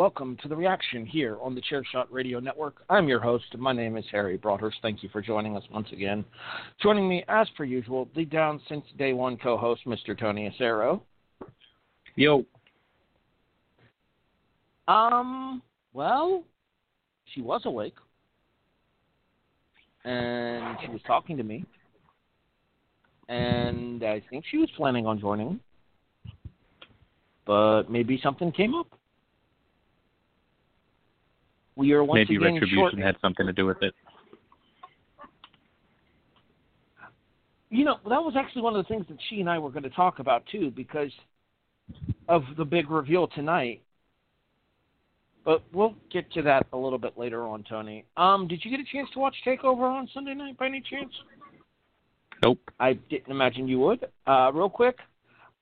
Welcome to the reaction here on the Chairshot Radio Network. I'm your host. My name is Harry Broadhurst. Thank you for joining us once again. Joining me, as per usual, the down since day one co-host, Mr. Tony Acero. Yo. Um, well, she was awake, and she was talking to me, and I think she was planning on joining, but maybe something came up. We are once Maybe again retribution short. had something to do with it. You know, that was actually one of the things that she and I were going to talk about too, because of the big reveal tonight. But we'll get to that a little bit later on, Tony. Um, did you get a chance to watch Takeover on Sunday night by any chance? Nope. I didn't imagine you would. Uh, real quick,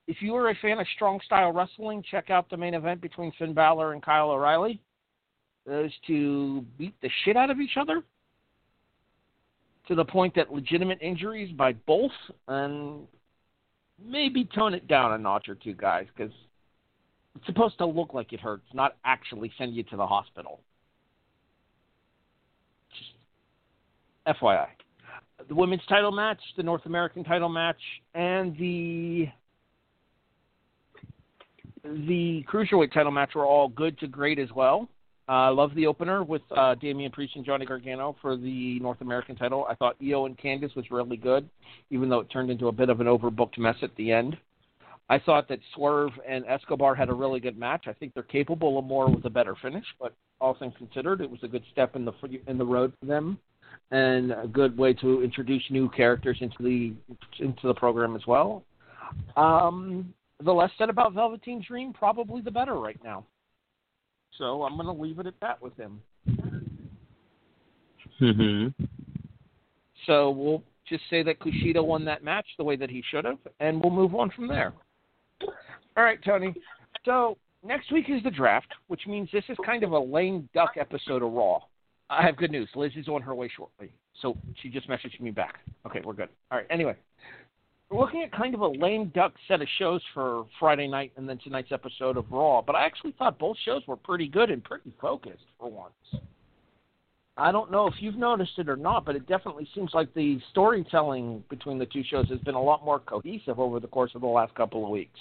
if you are a fan of strong style wrestling, check out the main event between Finn Balor and Kyle O'Reilly. Those two beat the shit out of each other to the point that legitimate injuries by both, and maybe tone it down a notch or two, guys, because it's supposed to look like it hurts, not actually send you to the hospital. Just FYI the women's title match, the North American title match, and the the cruiserweight title match were all good to great as well. I uh, love the opener with uh, Damian Priest and Johnny Gargano for the North American title. I thought Io and Candice was really good, even though it turned into a bit of an overbooked mess at the end. I thought that Swerve and Escobar had a really good match. I think they're capable of more with a better finish, but all things considered, it was a good step in the in the road for them and a good way to introduce new characters into the into the program as well. Um, the less said about Velveteen Dream, probably the better right now. So I'm going to leave it at that with him. Mm-hmm. So we'll just say that Kushida won that match the way that he should have, and we'll move on from there. All right, Tony. So next week is the draft, which means this is kind of a lame duck episode of Raw. I have good news. Liz is on her way shortly. So she just messaged me back. Okay, we're good. All right, anyway. We're looking at kind of a lame duck set of shows for Friday night and then tonight's episode of Raw, but I actually thought both shows were pretty good and pretty focused for once. I don't know if you've noticed it or not, but it definitely seems like the storytelling between the two shows has been a lot more cohesive over the course of the last couple of weeks.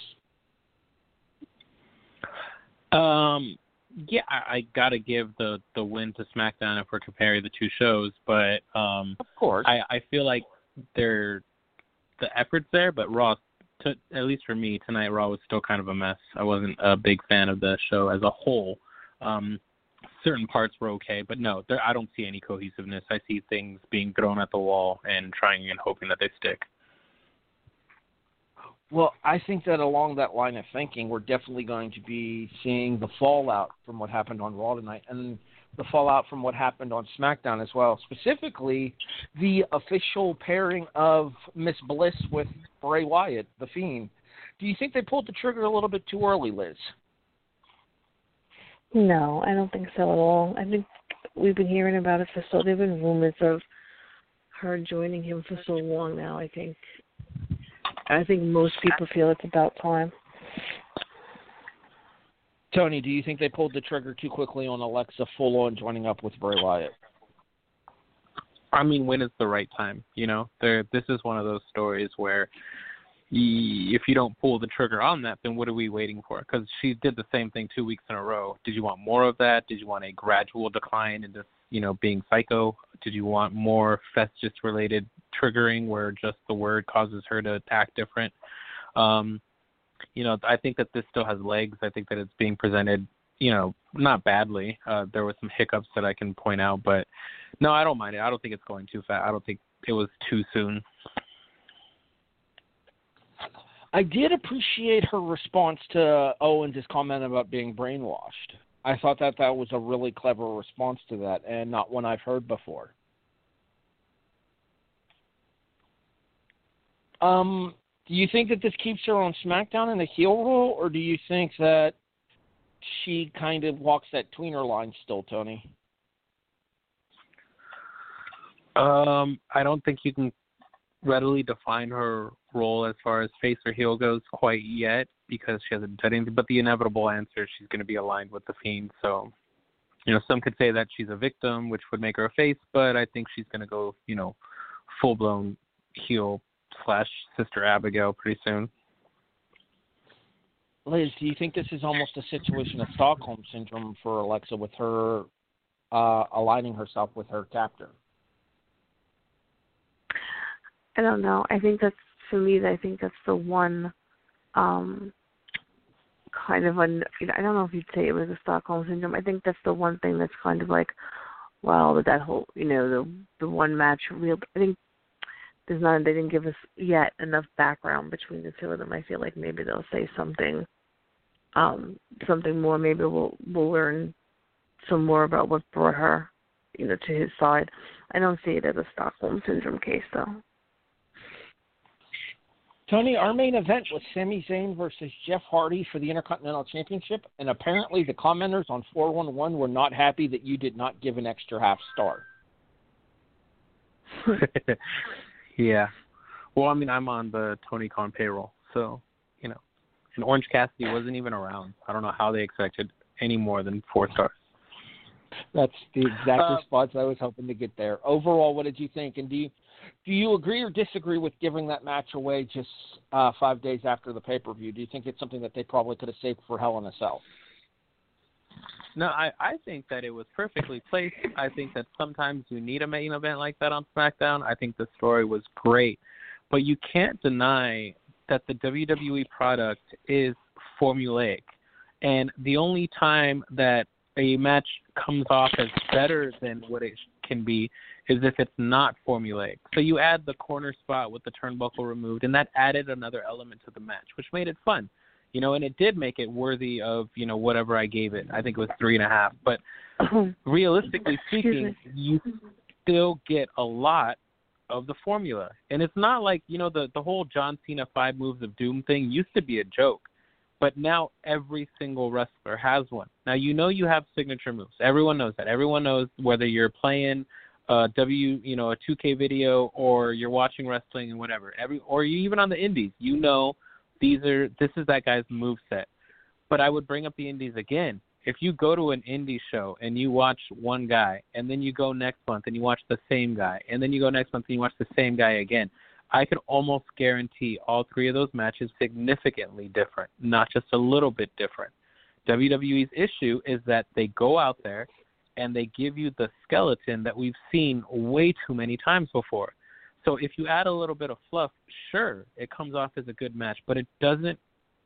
Um, yeah, I, I got to give the the win to SmackDown if we're comparing the two shows, but um, Of course. I I feel like they're the efforts there, but Raw, to, at least for me tonight, Raw was still kind of a mess. I wasn't a big fan of the show as a whole. Um, certain parts were okay, but no, there, I don't see any cohesiveness. I see things being thrown at the wall and trying and hoping that they stick. Well, I think that along that line of thinking, we're definitely going to be seeing the fallout from what happened on Raw tonight and the fallout from what happened on SmackDown as well. Specifically, the official pairing of Miss Bliss with Bray Wyatt, The Fiend. Do you think they pulled the trigger a little bit too early, Liz? No, I don't think so at all. I think we've been hearing about it for so. There've been rumors of her joining him for so long now. I think. I think most people feel it's about time. Tony, do you think they pulled the trigger too quickly on Alexa full on joining up with Bray Wyatt? I mean, when is the right time? You know, there. This is one of those stories where, if you don't pull the trigger on that, then what are we waiting for? Because she did the same thing two weeks in a row. Did you want more of that? Did you want a gradual decline into, you know, being psycho? Did you want more Festus related triggering, where just the word causes her to act different? Um, you know, I think that this still has legs. I think that it's being presented, you know, not badly. Uh, there were some hiccups that I can point out, but no, I don't mind it. I don't think it's going too fast. I don't think it was too soon. I did appreciate her response to Owens' comment about being brainwashed. I thought that that was a really clever response to that, and not one I've heard before. Um, do you think that this keeps her on SmackDown in the heel role, or do you think that she kind of walks that tweener line still, Tony? Um, I don't think you can readily define her role as far as face or heel goes quite yet because she hasn't done anything. But the inevitable answer, is she's going to be aligned with the Fiend. So, you know, some could say that she's a victim, which would make her a face, but I think she's going to go, you know, full blown heel slash Sister Abigail pretty soon. Liz, do you think this is almost a situation of Stockholm syndrome for Alexa with her uh, aligning herself with her captor? I don't know. I think that's for me. I think that's the one um kind of un. I don't know if you'd say it was a Stockholm syndrome. I think that's the one thing that's kind of like, well, with that whole, you know, the the one match real. I think there's not. They didn't give us yet enough background between the two of them. I feel like maybe they'll say something, um, something more. Maybe we'll we'll learn some more about what brought her, you know, to his side. I don't see it as a Stockholm syndrome case though. Tony, our main event was Sami Zayn versus Jeff Hardy for the Intercontinental Championship, and apparently the commenters on 411 were not happy that you did not give an extra half star. yeah. Well, I mean, I'm on the Tony Khan payroll, so you know, and Orange Cassidy wasn't even around. I don't know how they expected any more than four stars. That's the exact Uh, response I was hoping to get there. Overall, what did you think? And do you do you agree or disagree with giving that match away just uh, five days after the pay per view? Do you think it's something that they probably could have saved for Hell in a Cell? No, I I think that it was perfectly placed. I think that sometimes you need a main event like that on SmackDown. I think the story was great, but you can't deny that the WWE product is formulaic, and the only time that a match comes off as better than what it can be is if it's not formulaic. So you add the corner spot with the turnbuckle removed, and that added another element to the match, which made it fun. You know, and it did make it worthy of you know whatever I gave it. I think it was three and a half. But realistically speaking, you still get a lot of the formula, and it's not like you know the the whole John Cena five moves of doom thing used to be a joke, but now every single wrestler has one. Now you know you have signature moves. Everyone knows that. Everyone knows whether you're playing a W, you know, a 2K video or you're watching wrestling and whatever. Every or you even on the indies, you know these are this is that guy's move set. But I would bring up the indies again. If you go to an indie show and you watch one guy and then you go next month and you watch the same guy and then you go next month and you watch the same guy again, I could almost guarantee all three of those matches significantly different, not just a little bit different. WWE's issue is that they go out there and they give you the skeleton that we've seen way too many times before. So if you add a little bit of fluff, sure, it comes off as a good match, but it doesn't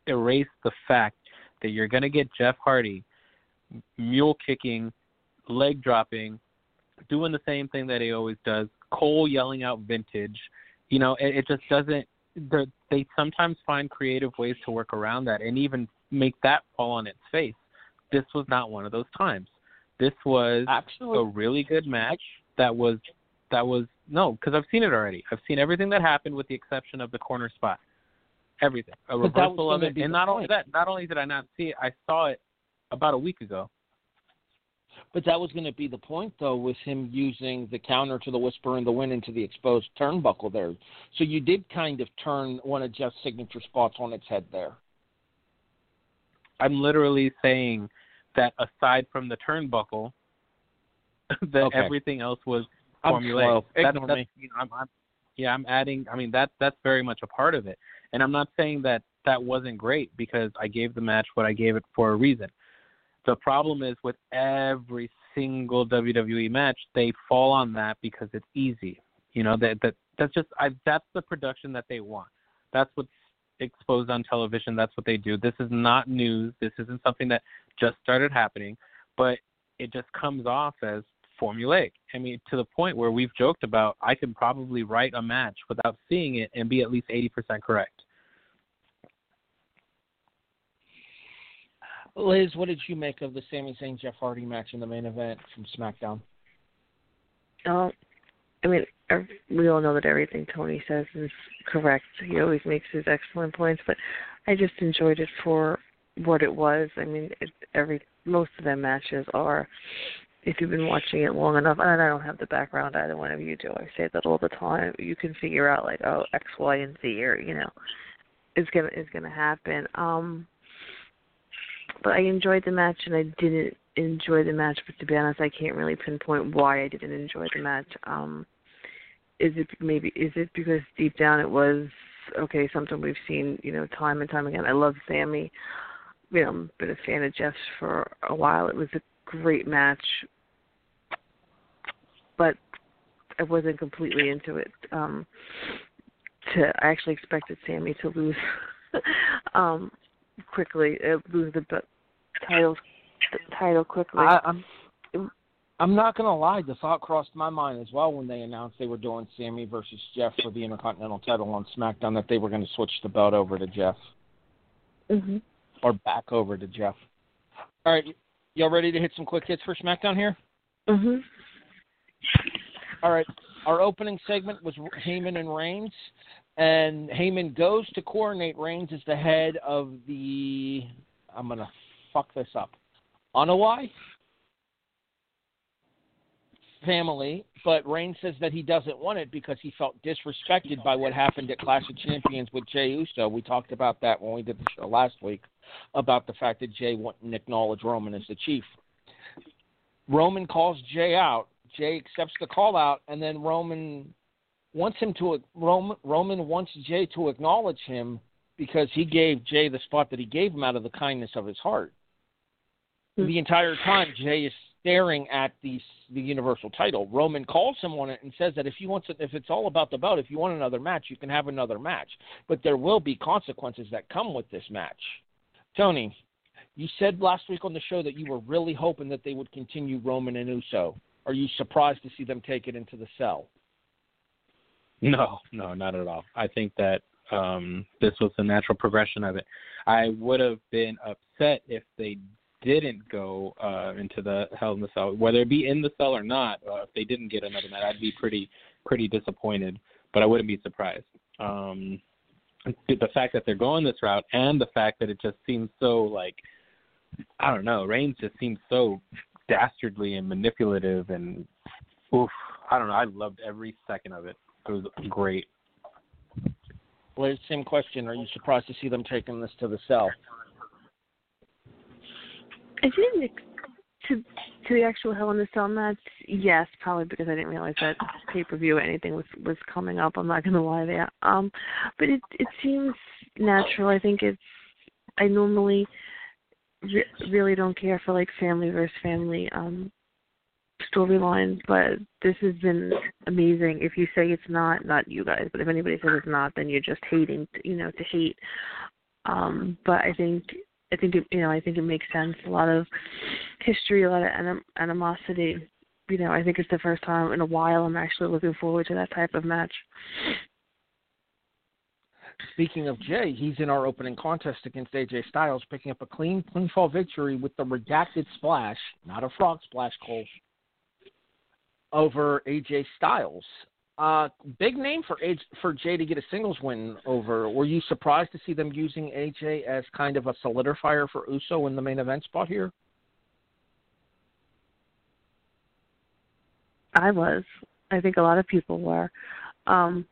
erase the fact that you're going to get Jeff Hardy mule kicking, leg dropping, doing the same thing that he always does, Cole yelling out vintage. You know, it, it just doesn't. they're- sometimes find creative ways to work around that and even make that fall on its face. This was not one of those times. This was a really good match that was that was no because I've seen it already. I've seen everything that happened with the exception of the corner spot. Everything a But that was reversal of it, and not only that, not only did I not see it, I saw it about a week ago. But that was going to be the point, though, with him using the counter to the whisper and the win into the exposed turnbuckle there. So you did kind of turn one of Jeff's signature spots on its head there. I'm literally saying that aside from the turnbuckle, that Okay. everything else was formulaic. slow. That's, Ignore that's, me. you know, I'm, I'm, yeah, I'm adding. I mean, that that's very much a part of it. And I'm not saying that that wasn't great because I gave the match what I gave it for a reason. The problem is with every single WWE match, they fall on that because it's easy. You know that that that's just I, that's the production that they want. That's what's exposed on television. That's what they do. This is not news. This isn't something that just started happening, but it just comes off as formulaic. I mean, to the point where we've joked about I can probably write a match without seeing it and be at least 80% correct. Liz, what did you make of the Sami Zayn Jeff Hardy match in the main event from SmackDown? Oh, I mean, we all know that everything Tony says is correct. He always makes his excellent points, but I just enjoyed it for what it was. I mean, it, every most of them matches are. If you've been watching it long enough, and I don't have the background either one of you do. I say that all the time. You can figure out like, oh, X, Y, and Z, or you know, is gonna is gonna happen. Um, but I enjoyed the match, and I didn't enjoy the match. But to be honest, I can't really pinpoint why I didn't enjoy the match. Um, is it maybe is it because deep down it was okay something we've seen you know time and time again. I love Sami. You know, been a fan of Jeff's for a while. It was a great match, but I wasn't completely into it. Um, to I actually expected Sami to lose um, quickly, uh, lose the title the title quickly. I, I'm I'm not gonna lie, the thought crossed my mind as well when they announced they were doing Sami versus Jeff for the Intercontinental title on SmackDown that they were going to switch the belt over to Jeff hmm or back over to Jeff. All right, y'all ready to hit some quick hits for SmackDown here? hmm All right, our opening segment was Heyman and Reigns, and Heyman goes to coordinate Reigns as the head of the. I'm gonna fuck this up. Anoa'i family, but Reigns says that he doesn't want it because he felt disrespected by what happened at Clash of Champions with Jey Uso. We talked about that when we did the show last week about the fact that Jey wouldn't acknowledge Roman as the chief. Roman calls Jey out. Jey accepts the call out, and then Roman wants him to Roman, Roman wants Jey to acknowledge him because he gave Jey the spot that he gave him out of the kindness of his heart. Hmm. The entire time, Jey is staring at the the Universal title. Roman calls him on it and says that if you want to, if it's all about the belt, if you want another match, you can have another match, but there will be consequences that come with this match. Tony, you said last week on the show that you were really hoping that they would continue Roman and Uso. Are you surprised to see them take it into the cell? No, no, not at all. I think that um, this was the natural progression of it. I would have been upset if they didn't go uh, into the Hell in the Cell, whether it be in the cell or not. Uh, if they didn't get another match, I'd be pretty pretty disappointed, but I wouldn't be surprised. Um, the fact that they're going this route and the fact that it just seems so like I don't know, Reigns just seems so dastardly and manipulative and oof, I don't know. I loved every second of it. It was great. Well, same question. Are you surprised to see them taking this to the cell? I didn't ex- to to the actual Hell in the Cell match. Yes, probably because I didn't realize that pay per view anything was was coming up. I'm not gonna lie there. Um, but it it seems natural. I think it's. I normally re- really don't care for like family versus family um storylines, but this has been amazing. If you say it's not, not you guys, but if anybody says it's not, then you're just hating, you know, to hate. Um, but I think I think it, you know I think it makes sense. A lot of history, a lot of anim- animosity. You know, I think it's the first time in a while I'm actually looking forward to that type of match. Speaking of Jey, he's in our opening contest against AJ Styles, picking up a clean pinfall victory with the redacted splash, not a frog splash, Cole, over AJ Styles. Uh, big name for AJ, for Jey to get a singles win over. Were you surprised to see them using AJ as kind of a solidifier for Uso in the main event spot here? I was. I think a lot of people were. Um,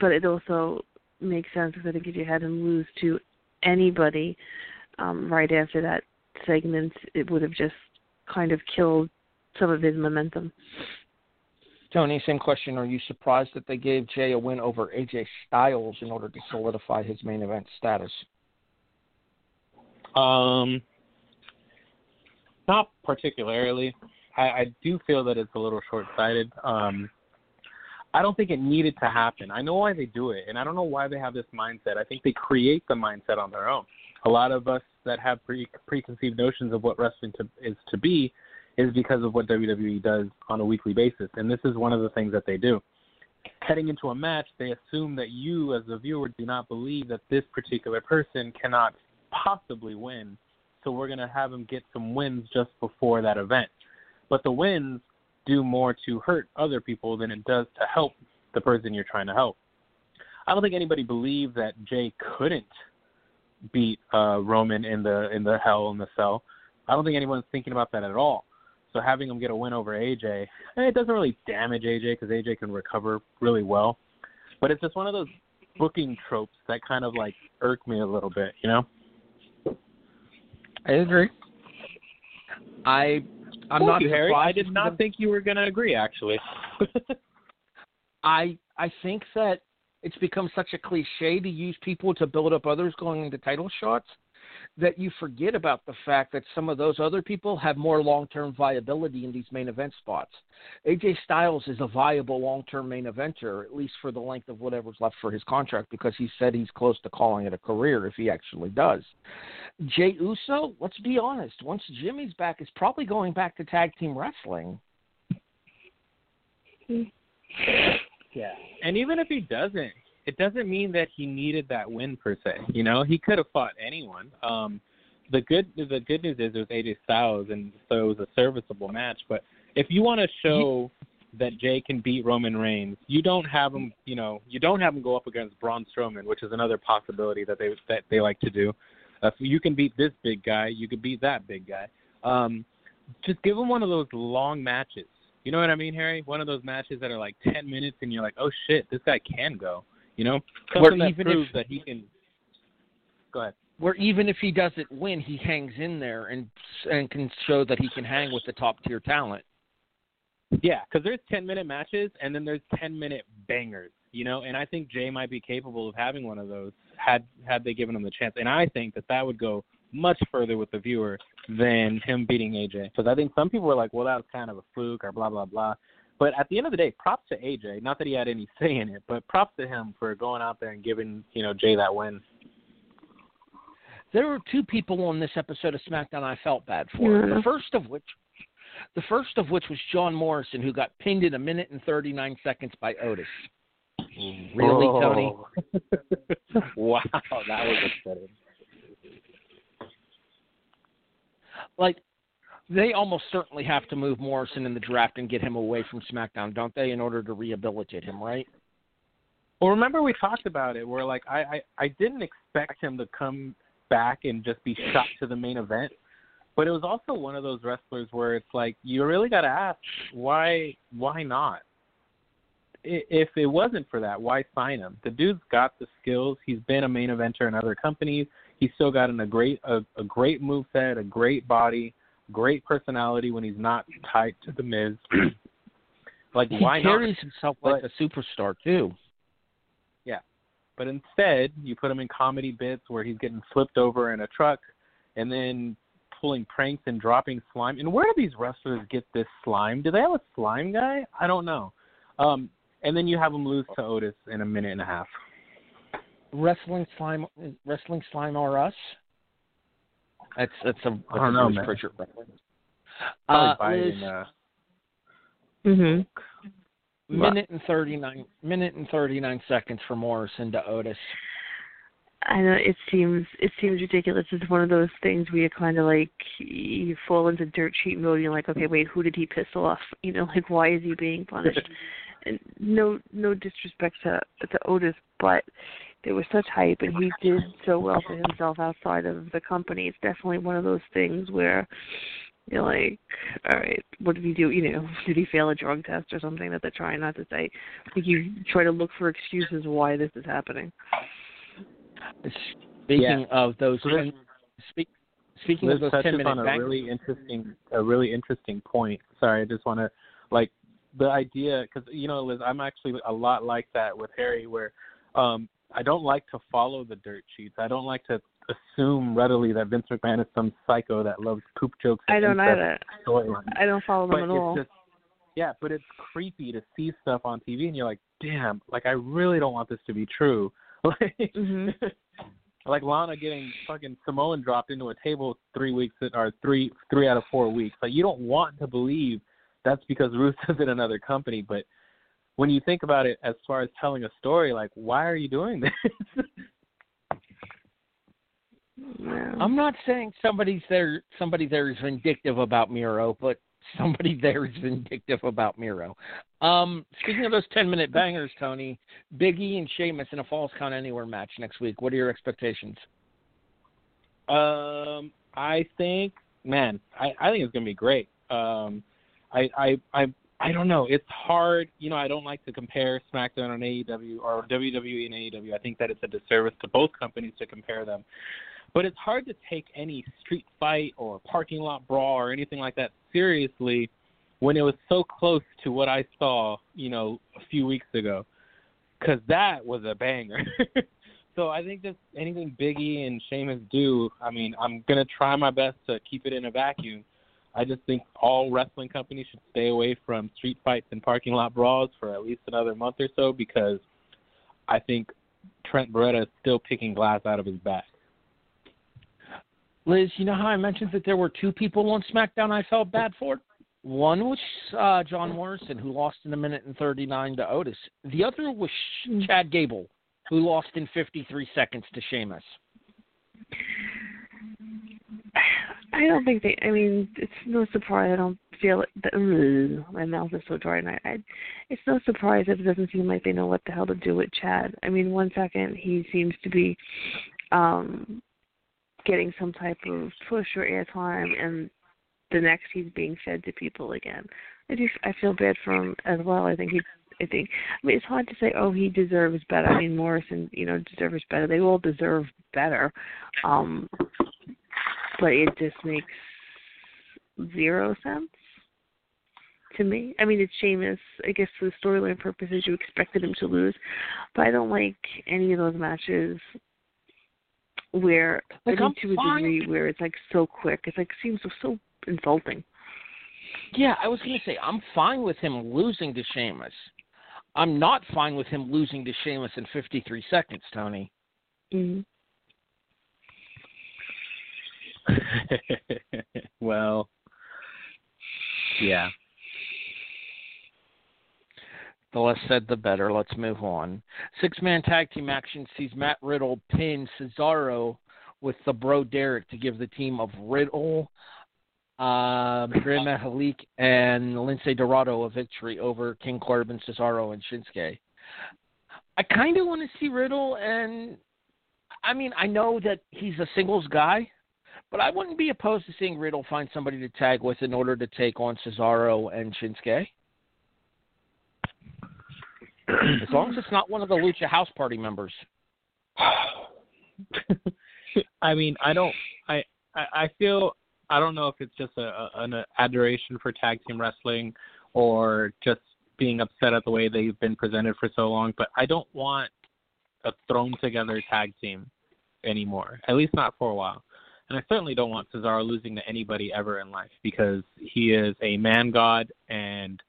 but it also makes sense because I think if you had him lose to anybody um, right after that segment, it would have just kind of killed some of his momentum. Tony, same question. Are you surprised that they gave Jey a win over AJ Styles in order to solidify his main event status? Um, not particularly. I, I do feel that it's a little short-sighted. Um, I don't think it needed to happen. I know why they do it, and I don't know why they have this mindset. I think they create the mindset on their own. A lot of us that have pre- preconceived notions of what wrestling to, is to be is because of what WWE does on a weekly basis, and this is one of the things that they do. Heading into a match, they assume that you, as a viewer, do not believe that this particular person cannot possibly win, so we're going to have him get some wins just before that event. But the wins do more to hurt other people than it does to help the person you're trying to help. I don't think anybody believed that Jey couldn't beat uh, Roman in the in the Hell in the Cell. I don't think anyone's thinking about that at all. So having him get a win over AJ, it doesn't really damage AJ because AJ can recover really well. But it's just one of those booking tropes that kind of like irk me a little bit, you know. I agree. I I'm Thank not you, Harry. I did not think you were going to agree, actually. I I think that it's become such a cliche to use people to build up others going into title shots that you forget about the fact that some of those other people have more long-term viability in these main event spots. AJ Styles is a viable long-term main eventer, at least for the length of whatever's left for his contract, because he said he's close to calling it a career if he actually does. Jey Uso, let's be honest, once Jimmy's back, is probably going back to tag team wrestling. Yeah. And even if he doesn't, it doesn't mean that he needed that win per se. You know, he could have fought anyone. Um the good the good news is it was AJ Styles and so it was a serviceable match. But if you want to show that Jey can beat Roman Reigns, you don't have him you know, you don't have him go up against Braun Strowman, which is another possibility that they that they like to do. Uh, you can beat this big guy, you could beat that big guy. Um just give him one of those long matches. You know what I mean, Harry? One of those matches that are like ten minutes, and you're like, "Oh shit, this guy can go." You know, Where something that even proves if- that he can. Go ahead. Where even if he doesn't win, he hangs in there and and can show that he can hang with the top tier talent. Yeah, because there's ten minute matches, and then there's ten minute bangers. You know, and I think Jey might be capable of having one of those had had they given him the chance. And I think that that would go much further with the viewer than him beating AJ. Because I think some people were like, "Well, that was kind of a fluke," or blah blah blah. But at the end of the day, props to AJ. Not that he had any say in it, but props to him for going out there and giving you know Jey that win. There were two people on this episode of SmackDown I felt bad for. Yeah. The first of which, the first of which was John Morrison, who got pinned in a minute and thirty nine seconds by Otis. Really, Tony? wow, that was upsetting. Like, they almost certainly have to move Morrison in the draft and get him away from SmackDown, don't they, in order to rehabilitate him, right? Well, remember we talked about it. Where like I, I I didn't expect him to come back and just be shot to the main event, but it was also one of those wrestlers where it's like you really got to ask why why not. If it wasn't for that, why sign him? The dude's got the skills. He's been a main eventer in other companies. He's still got an, a great a, a great move set, a great body, great personality when he's not tied to the Miz. like He why not? carries himself like But- a superstar too. Yeah, but instead, you put him in comedy bits where he's getting flipped over in a truck and then pulling pranks and dropping slime. And where do these wrestlers get this slime? Do they have a slime guy? I don't know. Um, and then you have him lose to Otis in a minute and a half. Wrestling slime, wrestling slime or us? That's that's a that's I don't a know, Bruce man. Prichard reference. Probably Uh, biting, Liz, uh, Mhm. minute and thirty nine minute and thirty nine seconds for Morrison to Otis. I know it seems it seems ridiculous. It's one of those things where you kind of like you fall into dirt sheet mode. And you're like, okay, wait, who did he piss off? You know, like why is he being punished? and no no disrespect to to Otis, but there was such hype, and he did so well for himself outside of the company. It's definitely one of those things where You're like, all right, what did he do? You know, did he fail a drug test or something that they're trying not to say? Like you try to look for excuses why this is happening. Speaking Yeah. of those, So there's- ten, speak, speaking Liz of those touches ten minute on a bang- really interesting, a really interesting point. Sorry, I just want to like the idea because you know, Liz, I'm actually a lot like that with Harry, where um I don't like to follow the dirt sheets. I don't like to assume readily that Vince McMahon is some psycho that loves poop jokes. I don't either. storylines. I don't follow them but at it's all. just yeah, but it's creepy to see stuff on TV and you're like, damn, like I really don't want this to be true. Like, Mhm. like Lana getting fucking Samoan dropped into a table three weeks or three three out of four weeks. Like you don't want to believe that's because Ruth Rusev's in another company, but when you think about it as far as telling a story, like why are you doing this? I'm not saying somebody's there somebody there is vindictive about Miro, but somebody there is vindictive about Miro. Um, speaking of those ten minute bangers, Tony, Biggie and Sheamus in a Falls Count Anywhere match next week. What are your expectations? Um, I think, man, I, I think it's gonna be great. Um, I, I, I, I don't know. It's hard. You know, I don't like to compare SmackDown and AEW or WWE and AEW. I think that it's a disservice to both companies to compare them. But it's hard to take any street fight or parking lot brawl or anything like that seriously when it was so close to what I saw, you know, a few weeks ago. Because that was a banger. So I think that anything Biggie and Sheamus do, I mean, I'm gonna try my best to keep it in a vacuum. I just think all wrestling companies should stay away from street fights and parking lot brawls for at least another month or so because I think Trent Beretta is still picking glass out of his back. Liz, you know how I mentioned that there were two people on SmackDown I felt bad for? One was uh, John Morrison, who lost in a minute and 39 to Otis. The other was Chad Gable, who lost in 53 seconds to Sheamus. I don't think they. I mean, it's no surprise. I don't feel it. The, my mouth is so dry, and I, I. It's no surprise if it doesn't seem like they know what the hell to do with Chad. I mean, one second he seems to be, um, getting some type of push or airtime, and the next he's being fed to people again. I do. I feel bad for him as well. I think he. I think. I mean, it's hard to say. Oh, he deserves better. I mean, Morrison, you know, deserves better. They all deserve better. Um, but it just makes zero sense to me. I mean, it's Sheamus. I guess for the storyline purposes, you expected him to lose, but I don't like any of those matches where Like, I mean, to a degree where it's like so quick. It's like seems so, so insulting. Yeah, I was going to say, I'm fine with him losing to Sheamus. I'm not fine with him losing to Sheamus in 53 seconds, Tony. Mm-hmm. well, yeah. The less said, the better. Let's move on. Six man tag team action sees Matt Riddle pin Cesaro with the Bro Derek to give the team of Riddle, um, Gran Metalik, and Lince Dorado a victory over King Corbin, Cesaro, and Shinsuke. I kind of want to see Riddle, and I mean, I know that he's a singles guy, but I wouldn't be opposed to seeing Riddle find somebody to tag with in order to take on Cesaro and Shinsuke. As long as it's not one of the Lucha House Party members. I mean, I don't. I I feel. I don't know if it's just a an adoration for tag team wrestling, or just being upset at the way they've been presented for so long. But I don't want a thrown together tag team anymore. At least not for a while. And I certainly don't want Cesaro losing to anybody ever in life because he is a man god and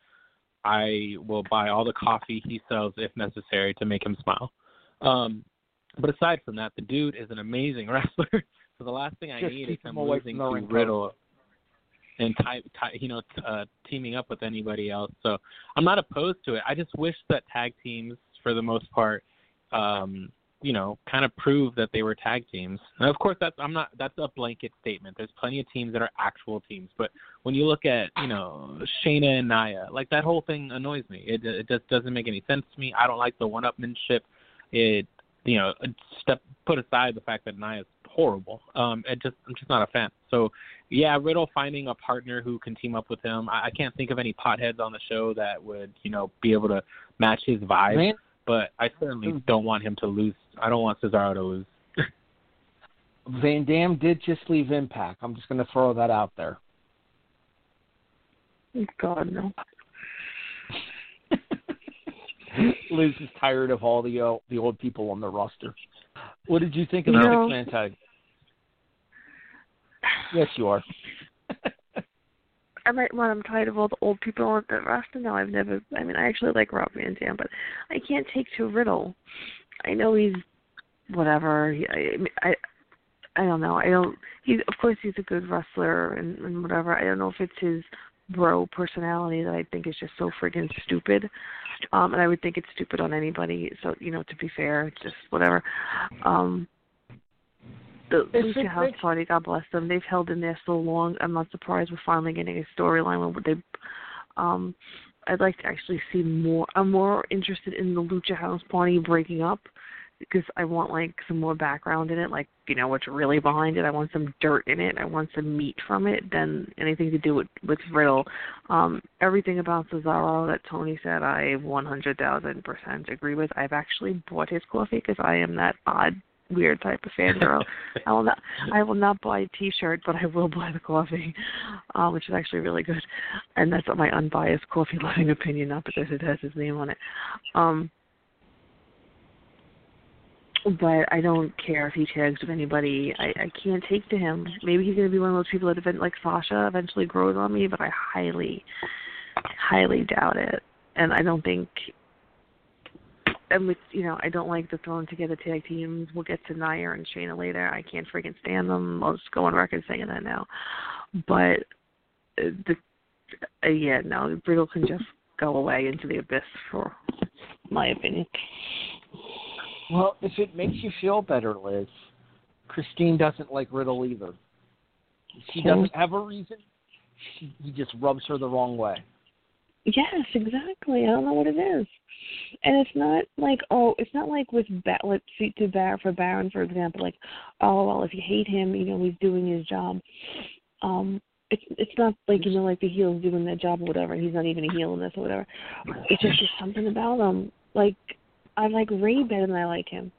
I will buy all the coffee he sells if necessary to make him smile. Um, but aside from that, the dude is an amazing wrestler. so the last thing I Just need is him losing to. Riddle and tie, tie, you know, t- uh, teaming up with anybody else. So I'm not opposed to it. I just wish that tag teams, for the most part, um, you know, kind of prove that they were tag teams. And of course, that's I'm not. That's a blanket statement. There's plenty of teams that are actual teams, but when you look at, you know, Shayna and Nia, like that whole thing annoys me. It it just doesn't make any sense to me. I don't like the one-upmanship. It, you know, step put aside the fact that Nia's horrible. Um, it just I'm just not a fan. So yeah, Riddle finding a partner who can team up with him. I, I can't think of any potheads on the show that would you know be able to match his vibe. But I certainly Hmm. don't want him to lose. I don't want Cesaro to lose. Van Dam did just leave Impact. I'm just going to throw that out there. God no. Liz is tired of all the uh, the old people on the roster. What did you think of You the know- six man tag? Yes, you are. I might when I'm tired of all the old people on the roster. No, I've never. I mean, I actually like Rob Van Dam, but I can't take to Riddle. I know he's whatever. I, I I don't know. I don't. He's of course he's a good wrestler and, and whatever. I don't know if it's his bro personality that I think is just so friggin' stupid. Um, and I would think it's stupid on anybody. So you know, to be fair, it's just whatever. Um, the Lucha House Party, God bless them. They've held in there so long. I'm not surprised we're finally getting a storyline where they. Um, I'd like to actually see more. I'm more interested in the Lucha House Party breaking up because I want like some more background in it, like you know what's really behind it. I want some dirt in it. I want some meat from it than anything to do with with Riddle. Um, everything about Cesaro that Tony said, I 100,000% agree with. I've actually bought his coffee because I am that odd, weird type of fangirl. I will not. I will not buy a T-shirt, but I will buy the coffee, uh, which is actually really good. And that's my unbiased coffee loving opinion, not because it has his name on it. Um, but I don't care if he tags with anybody. I, I can't take to him. Maybe he's going to be one of those people that, event, like Sasha, eventually grows on me. But I highly, highly doubt it. And I don't think. And with you know, I don't like the thrown together tag teams. We'll get to Nia and Shayna later. I can't freaking stand them. I'll just go on record saying that now. But uh, the uh, yeah, no, Riddle can just go away into the abyss, for my opinion. Well, if it makes you feel better, Liz, Christine doesn't like Riddle either. She doesn't have a reason. She, he just rubs her the wrong way. Yes, exactly. I don't know what it is, and it's not like oh, it's not like with ba- let's see to Bar for Baron, for example, like oh well, if you hate him, you know he's doing his job. Um, it's it's not like you know like the heel's doing their job or whatever. He's not even a heel in this or whatever. It's just something about him. Like I like Ray better than I like him.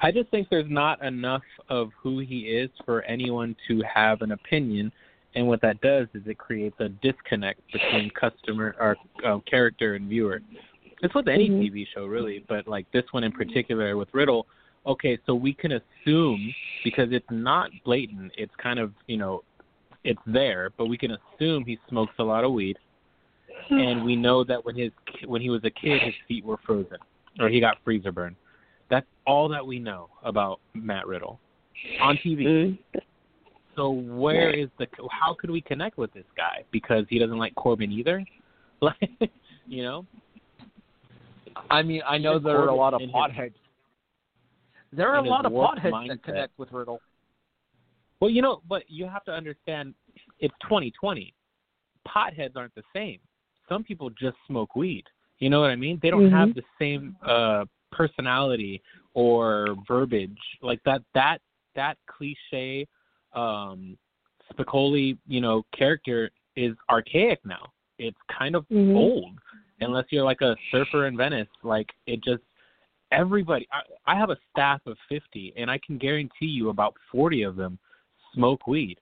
I just think there's not enough of who he is for anyone to have an opinion, and what that does is it creates a disconnect between customer or uh, character and viewer. It's with any Mhm. TV show really, but like this one in particular with Riddle. Okay, so we can assume because it's not blatant, it's kind of you know, it's there, but we can assume he smokes a lot of weed, and we know that when his when he was a kid, his feet were frozen or he got freezer burn. That's all that we know about Matt Riddle on TV. Mm. So where is the how could we connect with this guy because he doesn't like Corbin either? Like, you know, I mean, I know there are a lot of his- potheads. There are a lot of potheads mindset. that connect with Riddle. well, you know, but you have to understand it's 2020. Potheads aren't the same. Some people just smoke weed. You know what I mean? They don't Mhm. have the same uh personality or verbiage like that that that cliche um Spicoli, you know, character is archaic now. It's kind of Mhm. old unless you're like a surfer in Venice. Like it just everybody. I, I have a staff of 50, and I can guarantee you about 40 of them smoke weed,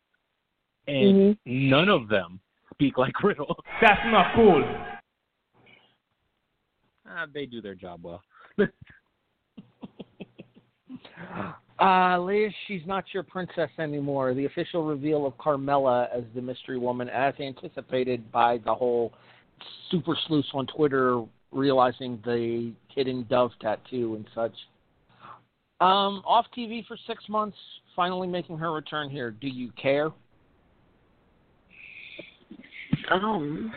and Mhm. none of them speak like Riddle. That's not cool. Ah, they do their job well. Uh, Liz, she's not your princess anymore. The official reveal of Carmella as the mystery woman, as anticipated by the whole super sleuths on Twitter realizing the hidden dove tattoo and such. Um, off TV for six months, finally making her return here. Do you care? Um,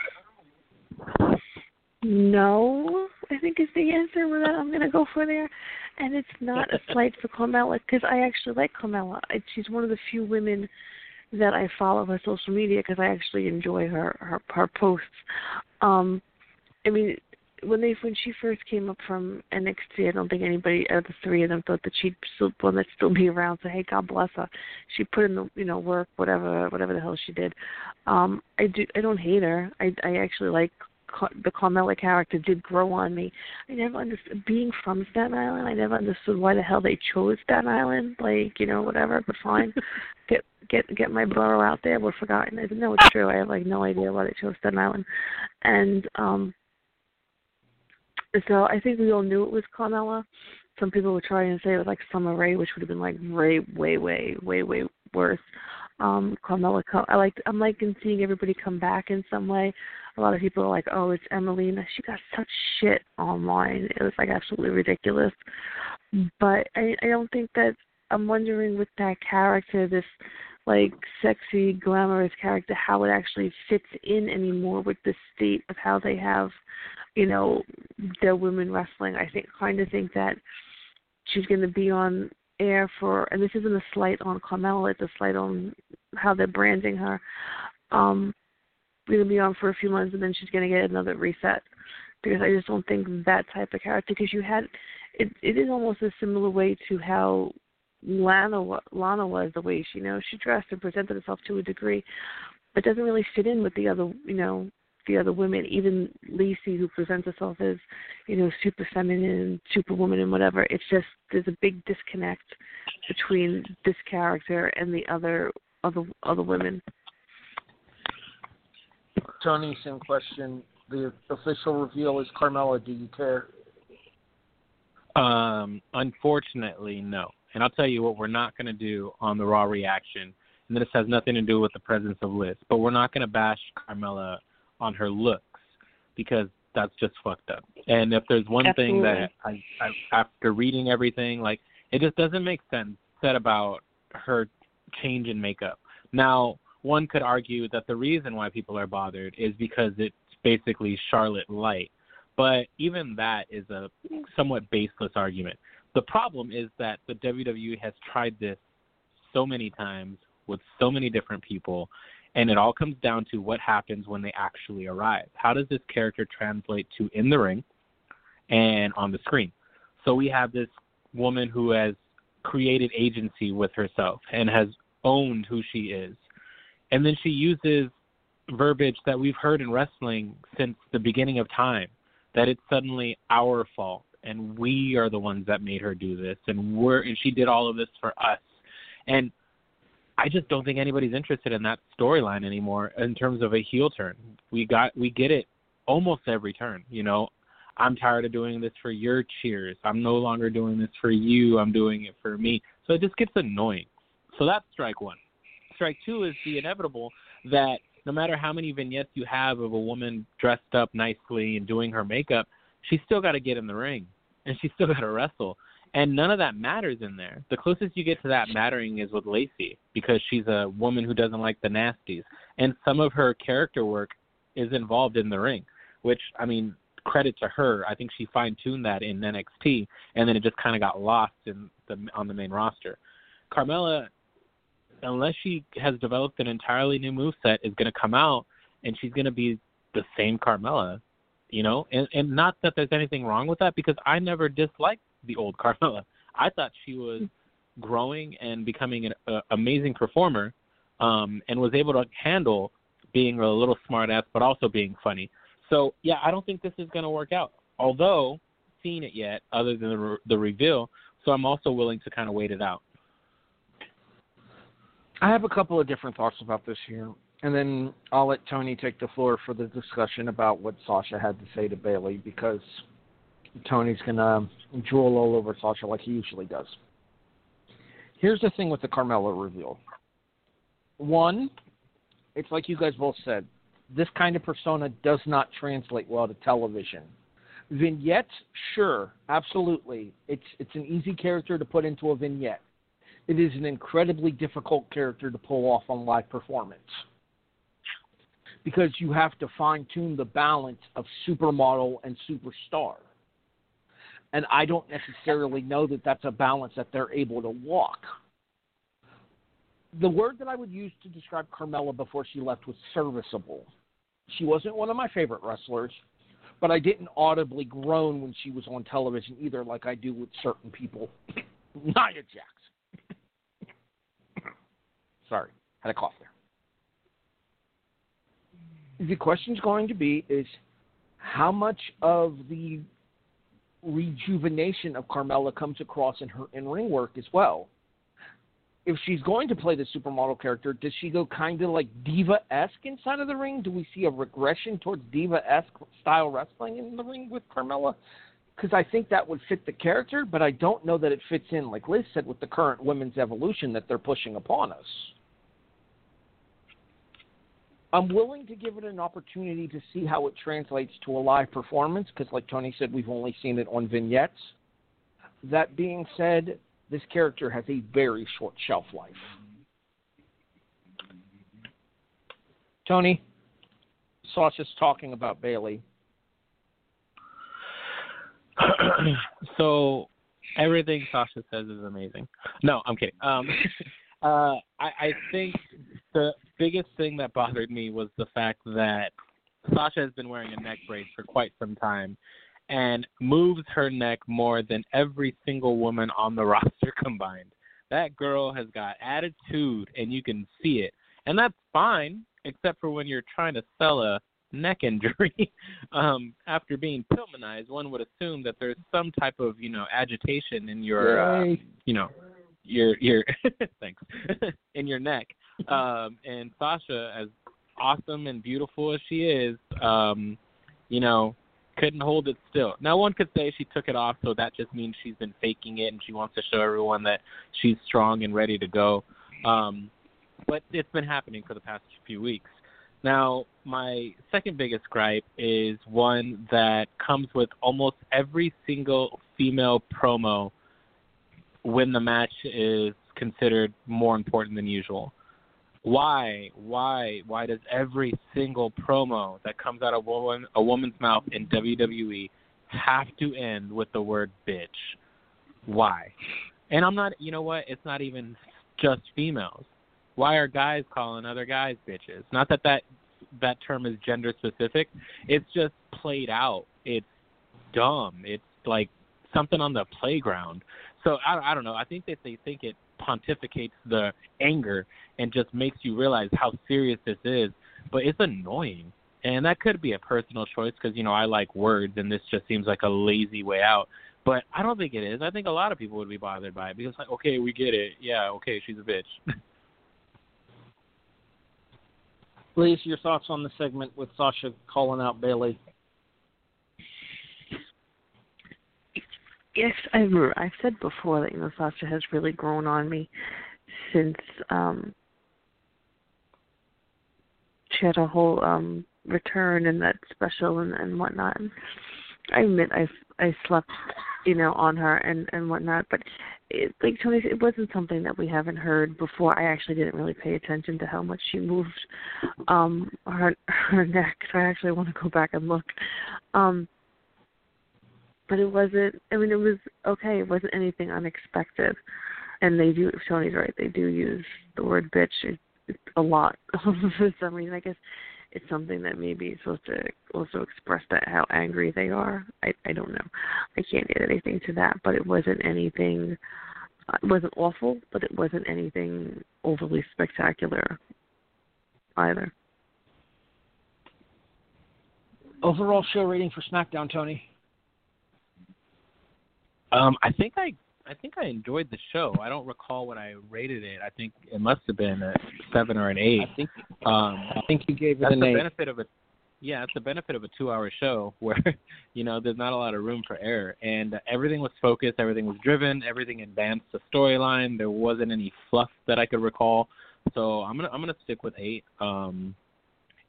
no, I think is the answer that I'm going to go for there. And it's not a slight for Carmella because I actually like Carmella. I, she's one of the few women that I follow on social media because I actually enjoy her, her her posts. Um, I mean, when they when she first came up from NXT, I don't think anybody out of the three of them thought that she'd still one that still be around. So hey, God bless her. She put in the you know work, whatever whatever the hell she did. Um, I do I don't hate her. I I actually like the Carmella character did grow on me. I never understood being from Staten Island. I never understood why the hell they chose Staten Island. Like you know whatever, but fine. get get get my borough out there. We're forgotten. I didn't know it's true. I have like no idea why they chose Staten Island, and um. So I think we all knew it was Carmella. Some people were trying to say it was like Summer Rae, which would have been like way, way, way, way, way worse. Um, Carmella, I like I'm liking seeing everybody come back in some way a lot of people are like, "Oh, it's Emmalina." She got such shit online. It was like absolutely ridiculous. But I, I don't think that I'm wondering with that character, this like sexy, glamorous character, how it actually fits in anymore with the state of how they have, you know, their women wrestling. I think kind of think that she's going to be on air for, and this isn't a slight on Carmella, it's a slight on how they're branding her. Um, going to be on for a few months and then she's going to get another reset. Because I just don't think that type of character because you had it it is almost a similar way to how Lana Lana was the way she you know she dressed and presented herself to a degree but doesn't really fit in with the other you know the other women. Even Lacey who presents herself as you know super feminine superwoman and whatever it's just there's a big disconnect between this character and the other other other women Tony, same question. The official reveal is Carmella. Do you care? Um, unfortunately, no. And I'll tell you what we're not going to do on the Raw reaction. And this has nothing to do with the presence of Liz, but we're not going to bash Carmella on her looks because that's just fucked up. And if there's one Absolutely. thing that I, I, after reading everything, like it just doesn't make sense said about her change in makeup. Now, one could argue that the reason why people are bothered is because it's basically Charlotte light. But even that is a somewhat baseless argument. The problem is that the WWE has tried this so many times with so many different people, and it all comes down to what happens when they actually arrive. How does this character translate to in the ring and on the screen? So we have this woman who has created agency with herself and has owned who she is and then she uses verbiage that we've heard in wrestling since the beginning of time that it's suddenly our fault and we are the ones that made her do this and we're and she did all of this for us. And i just don't think anybody's interested in that storyline anymore in terms of a heel turn. We got we get it almost every turn you know? I'm tired of doing this for your cheers. I'm no longer doing this for you. I'm doing it for me. So it just gets annoying. So that's strike one strike two is the inevitable that no matter how many vignettes you have of a woman dressed up nicely and doing her makeup, she's still got to get in the ring and she's still got to wrestle. And none of that matters in there. The closest you get to that mattering is with Lacey because she's a woman who doesn't like the nasties. And some of her character work is involved in the ring, which, I mean, credit to her. I think she fine tuned that in NXT, and then it just kind of got lost in the on the main roster. Carmella unless she has developed an entirely new move set, is going to come out and she's going to be the same Carmella, you know. And and not that there's anything wrong with that because I never disliked the old Carmella. I thought she was growing and becoming an uh, amazing performer, um, and was able to handle being a little smartass, but also being funny. So yeah, I don't think this is going to work out. Although seen it yet, other than the, re- the reveal, so I'm also willing to kind of wait it out. I have a couple of different thoughts about this here, and then I'll let Tony take the floor for the discussion about what Sasha had to say to Bayley because Tony's gonna drool all over Sasha like he usually does. Here's the thing with the Carmella reveal. One, it's like you guys both said, this kind of persona does not translate well to television. Vignettes, sure, absolutely. It's it's an easy character to put into a vignette it is an incredibly difficult character to pull off on live performance because you have to fine tune the balance of supermodel and superstar. And I don't necessarily know that that's a balance that they're able to walk. The word that I would use to describe Carmella before she left was serviceable. She wasn't one of my favorite wrestlers, but I didn't audibly groan when she was on television either, like I do with certain people. Nia Jax. Sorry, had a cough there. The question's going to be is how much of the rejuvenation of Carmella comes across in her in ring work as well. If she's going to play the supermodel character, does she go kind of like diva esque inside of the ring? Do we see a regression towards diva esque style wrestling in the ring with Carmella? Because I think that would fit the character, but I don't know that it fits in, like Liz said, with the current women's evolution that they're pushing upon us. I'm willing to give it an opportunity to see how it translates to a live performance because, like Tony said, we've only seen it on vignettes. That being said, this character has a very short shelf life. Tony, Sasha's talking about Bayley. so everything Sasha says is amazing. No, I'm kidding. Um, uh, I, I think the biggest thing that bothered me was the fact that Sasha has been wearing a neck brace for quite some time and moves her neck more than every single woman on the roster combined. That girl has got attitude and you can see it. And that's fine, except for when you're trying to sell a neck injury. um, after being Pillmanized, one would assume that there's some type of, you know, agitation in your uh, you know, your your thanks in your neck. Um, and Sasha, as awesome and beautiful as she is, um, you know, couldn't hold it still. Now, one could say she took it off, so that just means she's been faking it and she wants to show everyone that she's strong and ready to go. Um, but it's been happening for the past few weeks. Now, my second biggest gripe is one that comes with almost every single female promo when the match is considered more important than usual. Why, why, why does every single promo that comes out of a, woman, a woman's mouth in WWE have to end with the word bitch? Why? And I'm not, you know what? It's not even just females. Why are guys calling other guys bitches? Not that that that term is gender specific. It's just played out. It's dumb. It's like something on the playground. So I, I don't know. I think that they think it pontificates the anger and just makes you realize how serious this is. But it's annoying, and that could be a personal choice because you know I like words, and this just seems like a lazy way out. But I don't think it is. I think a lot of people would be bothered by it because, like, okay, we get it. Yeah, okay, she's a bitch. Liz, your thoughts on the segment with Sasha calling out Bayley? Yes, I remember I've said before that you know Sasha has really grown on me since um she had a whole um return and that special and and whatnot. I admit I I slept you know on her and and whatnot, but it, like Tony, it wasn't something that we haven't heard before. I actually didn't really pay attention to how much she moved um her her neck. So I actually want to go back and look. Um but it wasn't. I mean, it was okay. It wasn't anything unexpected. And they do. If Tony's right, they do use the word bitch a lot for some reason. I guess it's something that maybe is supposed to also express that how angry they are. I I don't know. I can't add anything to that, but it wasn't anything. Uh, it wasn't awful, but it wasn't anything overly spectacular either. Overall show rating for SmackDown, Tony. Um, I think I I think I enjoyed the show. I don't recall what I rated it. I think it must have been a seven or an eight. I think um, I think you gave it that's an the eight. benefit of a yeah, it's the benefit of a two-hour show where you know there's not a lot of room for error, and everything was focused, everything was driven, everything advanced the storyline. There wasn't any fluff that I could recall, so I'm gonna I'm gonna stick with eight. Um,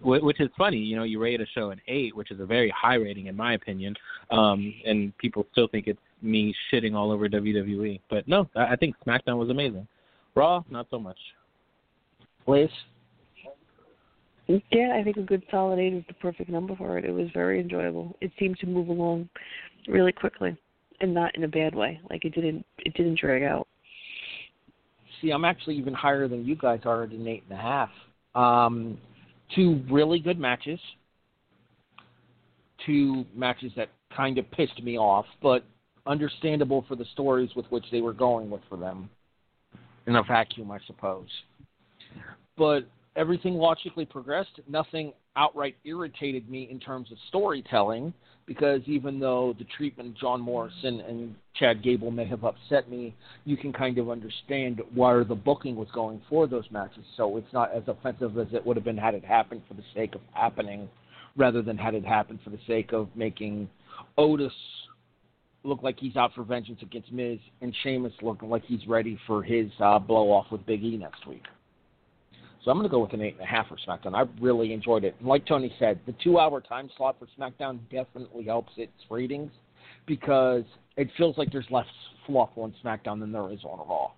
which is funny, you know, you rate a show an eight, which is a very high rating in my opinion, um, and people still think it's me shitting all over WWE. But no, I think SmackDown was amazing. Raw, not so much. Liz? Yeah, I think a good solid eight is the perfect number for it. It was very enjoyable. It seemed to move along really quickly, and not in a bad way. Like it didn't it didn't drag out. See, I'm actually even higher than you guys are at an eight and a half. Um, two really good matches. two matches that kind of pissed me off, but understandable for the stories with which they were going with for them. In a vacuum, I suppose. But everything logically progressed. Nothing outright irritated me in terms of storytelling because even though the treatment of John Morrison and Chad Gable may have upset me, you can kind of understand where the booking was going for those matches. So it's not as offensive as it would have been had it happened for the sake of happening, rather than had it happened for the sake of making Otis look like he's out for vengeance against Miz and Sheamus looking like he's ready for his uh, blow off with Big E next week. So I'm going to go with an eight and a half for SmackDown. I really enjoyed it. And like Tony said, the two-hour time slot for SmackDown definitely helps its ratings because it feels like there's less fluff on SmackDown than there is on Raw.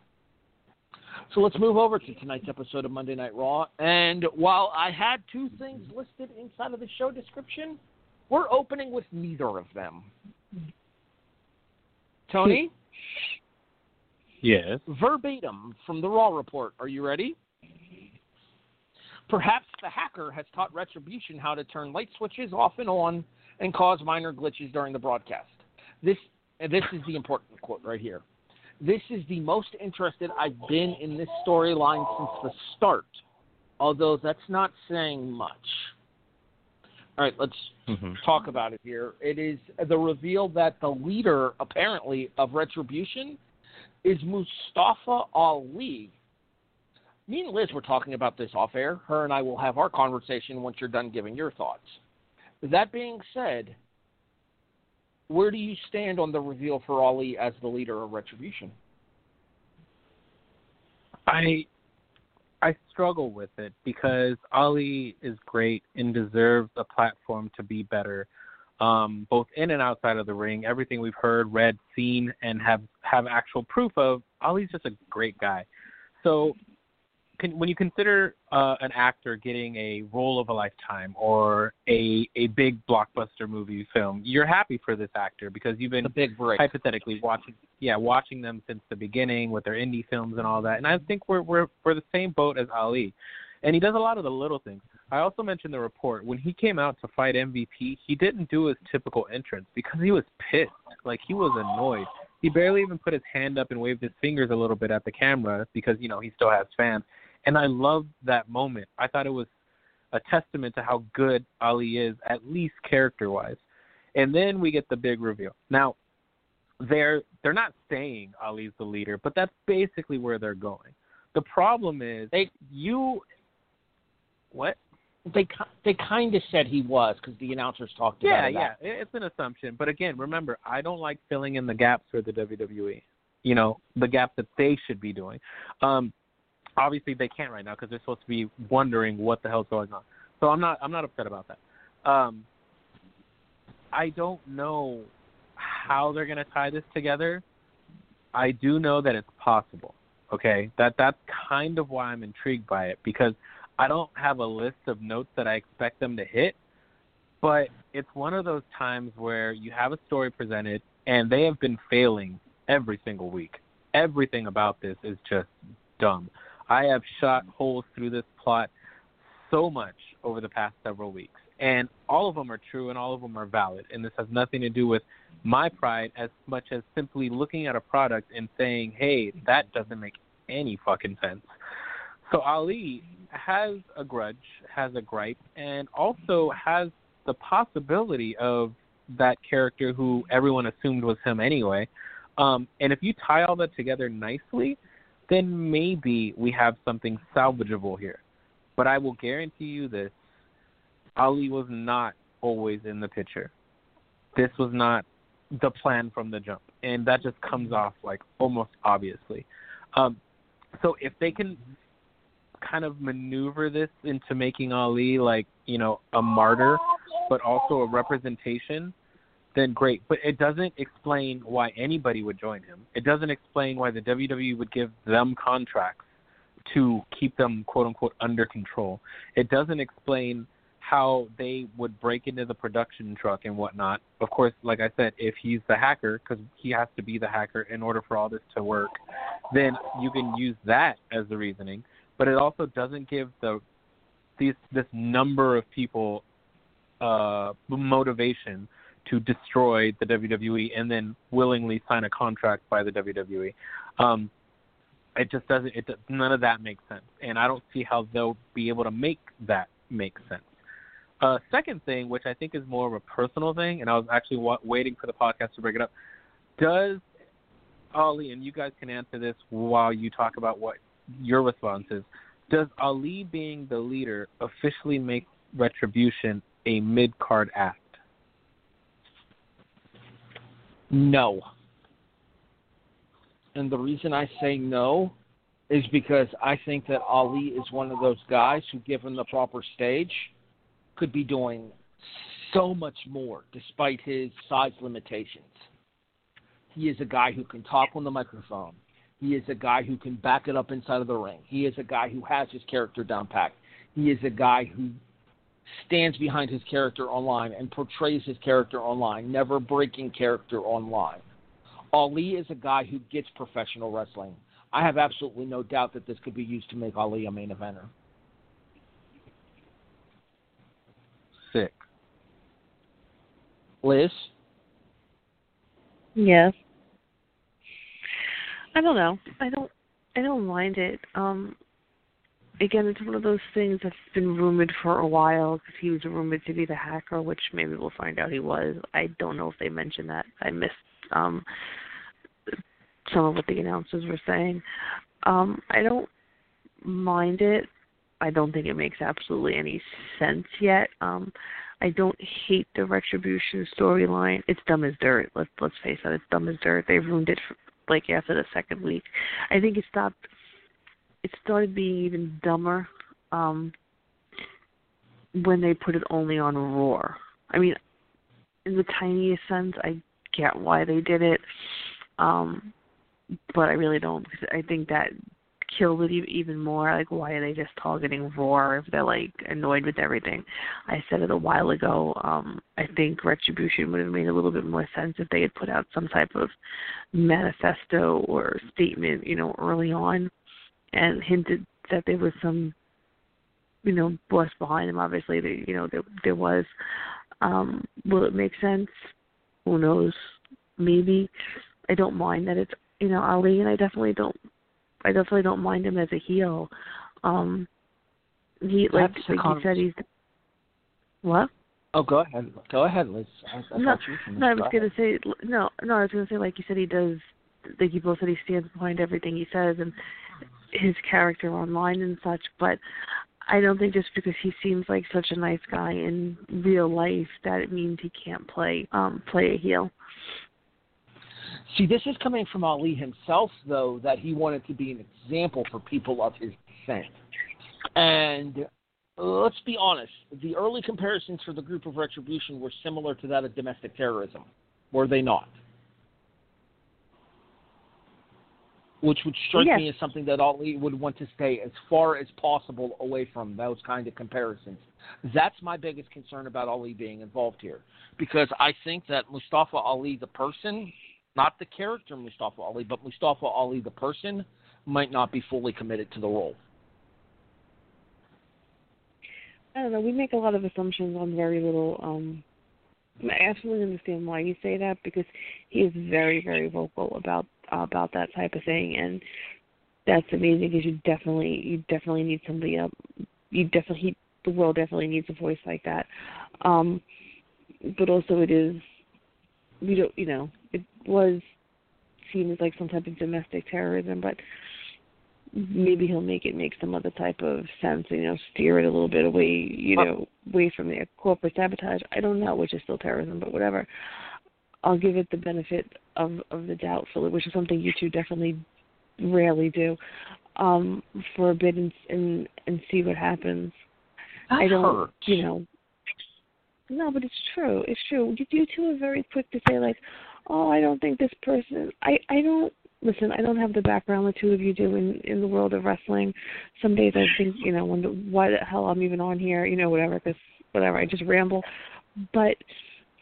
So let's move over to tonight's episode of Monday Night Raw. And while I had two things listed inside of the show description, we're opening with neither of them. Tony? Yes. Verbatim from the Raw report. Are you ready? Perhaps the hacker has taught Retribution how to turn light switches off and on and cause minor glitches during the broadcast. This this is the important quote right here. This is the most interested I've been in this storyline since the start, although that's not saying much. All right, let's Mm-hmm. talk about it here. It is the reveal that the leader, apparently, of Retribution is Mustafa Ali. Me and Liz were talking about this off air. Her and I will have our conversation once you're done giving your thoughts. That being said, where do you stand on the reveal for Ali as the leader of Retribution? I I struggle with it because Ali is great and deserves a platform to be better, um, both in and outside of the ring. Everything we've heard, read, seen, and have have actual proof of, Ali's just a great guy. So can, when you consider uh, an actor getting a role of a lifetime or a a big blockbuster movie film, you're happy for this actor because you've been The big break. hypothetically watching yeah watching them since the beginning with their indie films and all that. And i think we're we're we're the same boat as ali. And he does a lot of the little things. I also mentioned the report. When he came out to fight mvp he didn't do his typical entrance because he was pissed. Like he was annoyed. He barely even put his hand up and waved his fingers a little bit at the camera because you know he still has fans and i loved that moment i thought it was a testament to how good ali is at least character wise and then we get the big reveal now they're they're not saying Ali's the leader, but that's basically where they're going. The problem is They you what? they they kind of said he was because the announcers talked about Yeah, it. yeah, it- it's an assumption. But again, remember, I don't like filling in the gaps for the WWE. You know, the gap that they should be doing. Um, obviously, they can't right now because they're supposed to be wondering what the hell's going on. So I'm not I'm not upset about that. Um, I don't know how they're going to tie this together. I do know that it's possible. Okay, that that's kind of why I'm intrigued by it because I don't have a list of notes that I expect them to hit, but it's one of those times where you have a story presented and they have been failing every single week. Everything about this is just dumb. I have shot holes through this plot so much over the past several weeks, and all of them are true and all of them are valid. And this has nothing to do with my pride as much as simply looking at a product and saying, "Hey, that doesn't make any fucking sense." So Ali has a grudge, has a gripe, and also has the possibility of that character who everyone assumed was him anyway. Um, and if you tie all that together nicely, then maybe we have something salvageable here. But I will guarantee you this Ali was not always in the picture. This was not the plan from the jump. And that just comes off like almost obviously. Um, so if they can kind of maneuver this into making Ali like, you know, a martyr, but also a representation, then great. But it doesn't explain why anybody would join him. It doesn't explain why the WWE would give them contracts to keep them quote unquote under control. It doesn't explain how they would break into the production truck and whatnot. Of course, like I said, if he's the hacker, because he has to be the hacker in order for all this to work, then you can use that as the reasoning. But it also doesn't give the these this number of people uh, motivation to destroy the WWE and then willingly sign a contract by the WWE. Um, it just doesn't. It does, none of that makes sense, and I don't see how they'll be able to make that make sense. Uh, second thing, which I think is more of a personal thing, and I was actually wa- waiting for the podcast to bring it up. Does Ali, and you guys can answer this while you talk about what your response is. Does Ali being the leader officially make Retribution a mid card act? No. And the reason I say no is because I think that Ali is one of those guys who, given the proper stage, could be doing so much more despite his size limitations. He is a guy who can talk on the microphone. He is a guy who can back it up inside of the ring. He is a guy who has his character down pat. He is a guy who stands behind his character online and portrays his character online, never breaking character online. Ali is a guy who gets professional wrestling. I have absolutely no doubt that this could be used to make Ali a main eventer. Sick. Liz? Yes. I don't know. I don't. I don't mind it. Um, again, it's one of those things that's been rumored for a while because he was rumored to be the hacker, which maybe we'll find out he was. I don't know if they mentioned that. I missed um, some of what the announcers were saying. Um, I don't mind it. I don't think it makes absolutely any sense yet. Um, I don't hate the retribution storyline. It's dumb as dirt. Let's let's face it. It's dumb as dirt. They ruined it for, like after the second week. I think it stopped. It started being even dumber um, when they put it only on Raw. I mean, in the tiniest sense, I get why they did it, um, but I really don't because I think that killed it even more. Like, why are they just targeting Raw if they're like annoyed with everything? I said it a while ago. Um, I think Retribution would have made a little bit more sense if they had put out some type of manifesto or statement, you know, early on, and hinted that there was some, you know, boss behind them. Obviously, there, you know, there there was. Um, will it make sense? Who knows? Maybe. I don't mind that it's you know Ali, and I definitely don't I definitely don't mind him as a heel. Um he like, like you said he's what? Oh, go ahead. Go ahead, Liz. I, I No. No, I was Go gonna ahead. say no, no. I was gonna say like you said he does. Like you both said, he stands behind everything he says and his character online and such. But I don't think just because he seems like such a nice guy in real life that it means he can't play um play a heel. See, this is coming from Ali himself, though, that he wanted to be an example for people of his descent. And uh, let's be honest, the early comparisons for the group of Retribution were similar to that of domestic terrorism, were they not? Which would strike Yes. me as something that Ali would want to stay as far as possible away from those kind of comparisons. That's my biggest concern about Ali being involved here. Because I think that Mustafa Ali, the person, not the character Mustafa Ali, but Mustafa Ali, the person, might not be fully committed to the role. I don't know. We make a lot of assumptions on very little. um I absolutely understand why you say that because he is very, very vocal about about that type of thing, and that's amazing because you definitely, you definitely need somebody up. You definitely, the world definitely needs a voice like that. Um But also, it is, we don't, you know, it was seen as like some type of domestic terrorism, but maybe he'll make it make some other type of sense, you know, steer it a little bit away, you know, away from the corporate sabotage. I don't know, which is still terrorism, but whatever. I'll give it the benefit of of the doubt, Philip, which is something you two definitely rarely do, um, for a bit and and, and see what happens. That I don't, hurts. you know. No, but it's true. It's true. You, you two are very quick to say like, "Oh, I don't think this person." I I don't listen. I don't have the background the two of you do in in the world of wrestling. Some days I think, you know, wonder why the hell I'm even on here. You know, whatever. Because whatever. I just ramble. But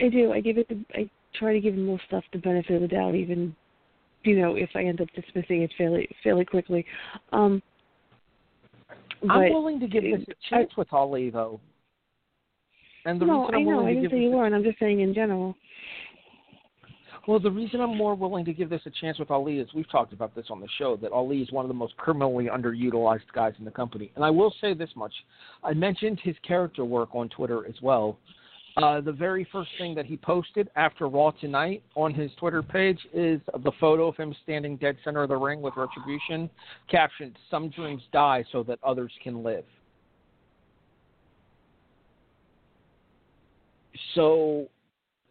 I do. I give it. The, I try to give most stuff the benefit of the doubt, even you know if I end up dismissing it fairly fairly quickly. Um, I'm willing to give this a I- chance with Ali, though. And the no, reason I I'm know. willing I didn't say you weren't. I'm just saying in general. Well, the reason I'm more willing to give this a chance with Ali is we've talked about this on the show that Ali is one of the most criminally underutilized guys in the company. And I will say this much: I mentioned his character work on Twitter as well. Uh, the very first thing that he posted after Raw tonight on his Twitter page is the photo of him standing dead center of the ring with Retribution, captioned "Some dreams die so that others can live." So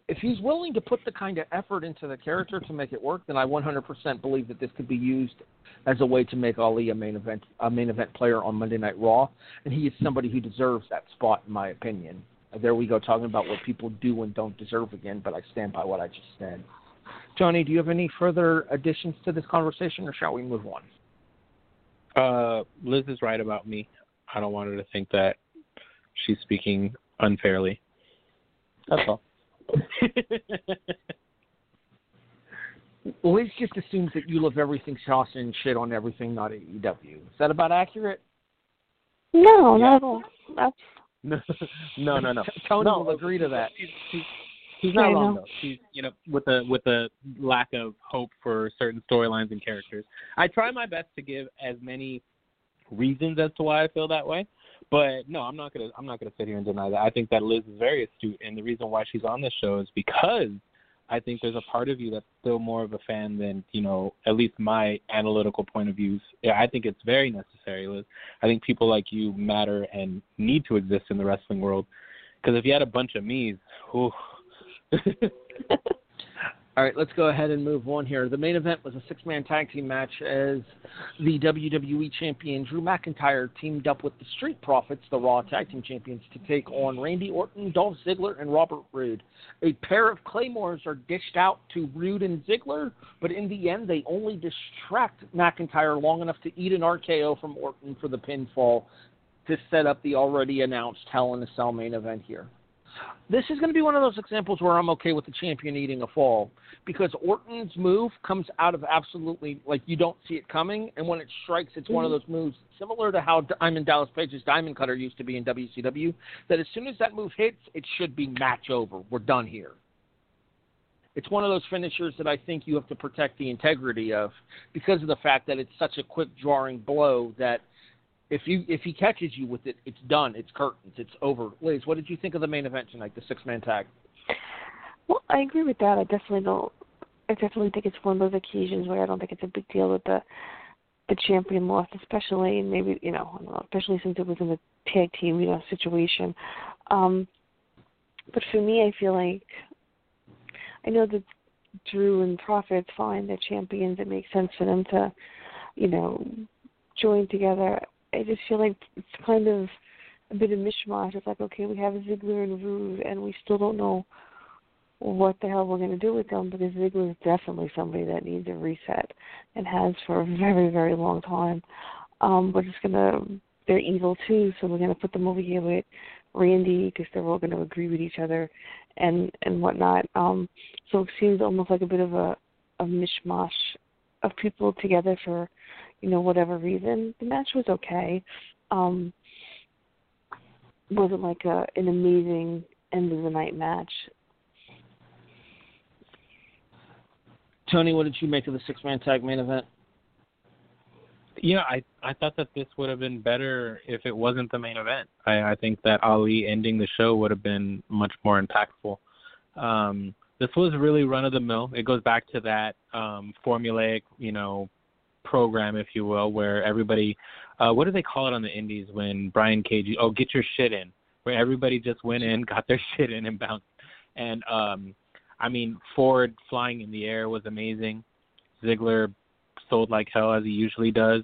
if he's willing to put the kind of effort into the character to make it work, then I 100% believe that this could be used as a way to make Ali a main event a main event player on Monday Night Raw, and he is somebody who deserves that spot, in my opinion. There we go, talking about what people do and don't deserve again, but I stand by what I just said. Tony, do you have any further additions to this conversation, or shall we move on? Uh, Liz is right about me. I don't want her to think that she's speaking unfairly. That's all. Liz just assumes that you love everything sauce and shit on everything, not AEW. Is that about accurate? No, Yeah. not at all. That's no, no, no, no. Tony no, will agree to that. He's, she's, she's not wrong though. She's you know with the with the lack of hope for certain storylines and characters. I try my best to give as many reasons as to why I feel that way. But no, I'm not gonna I'm not gonna sit here and deny that. I think that Liz is very astute, and the reason why she's on this show is because I think there's a part of you that's still more of a fan than you know at least my analytical point of views. Yeah, I think it's very necessary, Liz. I think people like you matter and need to exist in the wrestling world. Because if you had a bunch of me's, ooh. All right, let's go ahead and move on here. The main event was a six man tag team match as the WWE champion Drew McIntyre teamed up with the Street Profits, the Raw Tag Team Champions, to take on Randy Orton, Dolph Ziggler, and Robert Roode. A pair of claymores are dished out to Roode and Ziggler, but in the end, they only distract McIntyre long enough to eat an RKO from Orton for the pinfall to set up the already announced Hell in a Cell main event here. This is going to be one of those examples where I'm okay with the champion eating a fall because Orton's move comes out of absolutely like you don't see it coming, and when it strikes, it's one of mm-hmm. those moves similar to how Diamond Dallas Page's Diamond Cutter used to be in WCW. That as soon as that move hits, it should be match over. We're done here. It's one of those finishers that I think you have to protect the integrity of because of the fact that it's such a quick drawing blow that if you if he catches you with it, it's done. It's curtains. It's over. Liz, what did you think of the main event tonight, the six man tag? well, I agree with that. I definitely don't. I definitely think it's one of those occasions where I don't think it's a big deal that the the champion lost, especially maybe you know, especially since it was in a tag team you know situation. Um, but for me, I feel like I know that Drew and Profits fine. They're champions. It makes sense for them to, you know, join together. I just feel like it's kind of a bit of mishmash. It's like, okay, we have Ziggler and Roode, and we still don't know what the hell we're going to do with them because Ziggler is definitely somebody that needs a reset and has for a very, very long time. Um, we're just going to, they're evil too, so we're going to put them over here with Randy because they're all going to agree with each other and and whatnot. Um, so it seems almost like a bit of a, a mishmash of people together for you know whatever reason. The match was okay. Um, wasn't like a an amazing end of the night match. Tony, what did you make of the six man tag main event? Yeah, I I thought that this would have been better if it wasn't the main event. I, I think that Ali ending the show would have been much more impactful. Um, this was really run of the mill. It goes back to that um, formulaic, you know, program, if you will, where everybody, uh, what do they call it on the Indies when Brian Cage? Oh, get your shit in, where everybody just went in, got their shit in, and bounced. And um, I mean, Ford flying in the air was amazing. Ziggler sold like hell as he usually does,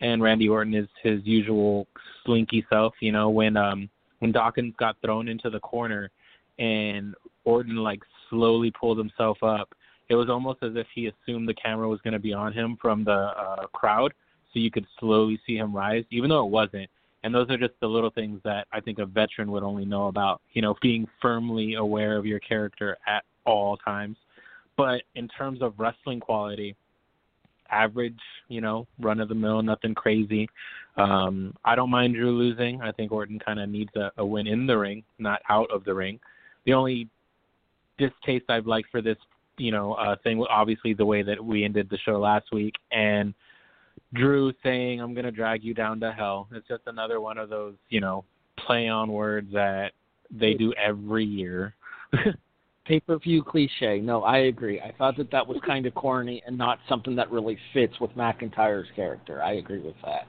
and Randy Orton is his usual slinky self. You know, when um when Dawkins got thrown into the corner, and Orton like slowly pulled himself up, it was almost as if he assumed the camera was going to be on him from the uh, crowd, so you could slowly see him rise, even though it wasn't. And those are just the little things that I think a veteran would only know about. You know, being firmly aware of your character at all times. But in terms of wrestling quality, average, you know, run of the mill, nothing crazy. Um, I don't mind Drew losing. I think Orton kind of needs a, a win in the ring, not out of the ring. The only distaste I've liked for this, you know, uh, thing obviously the way that we ended the show last week, and Drew saying, "I'm going to drag you down to hell." It's just another one of those, you know, play on words that they do every year. Pay per view cliche. No, I agree. I thought that that was kind of corny and not something that really fits with McIntyre's character. I agree with that.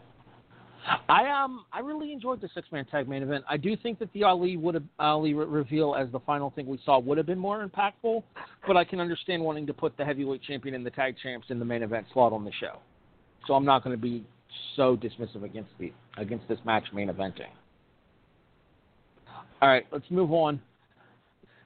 I um I really enjoyed the six man tag main event. I do think that the Ali would have Ali re- reveal as the final thing we saw would have been more impactful, but I can understand wanting to put the heavyweight champion and the tag champs in the main event slot on the show. So I'm not going to be so dismissive against the against this match main eventing. All right, let's move on.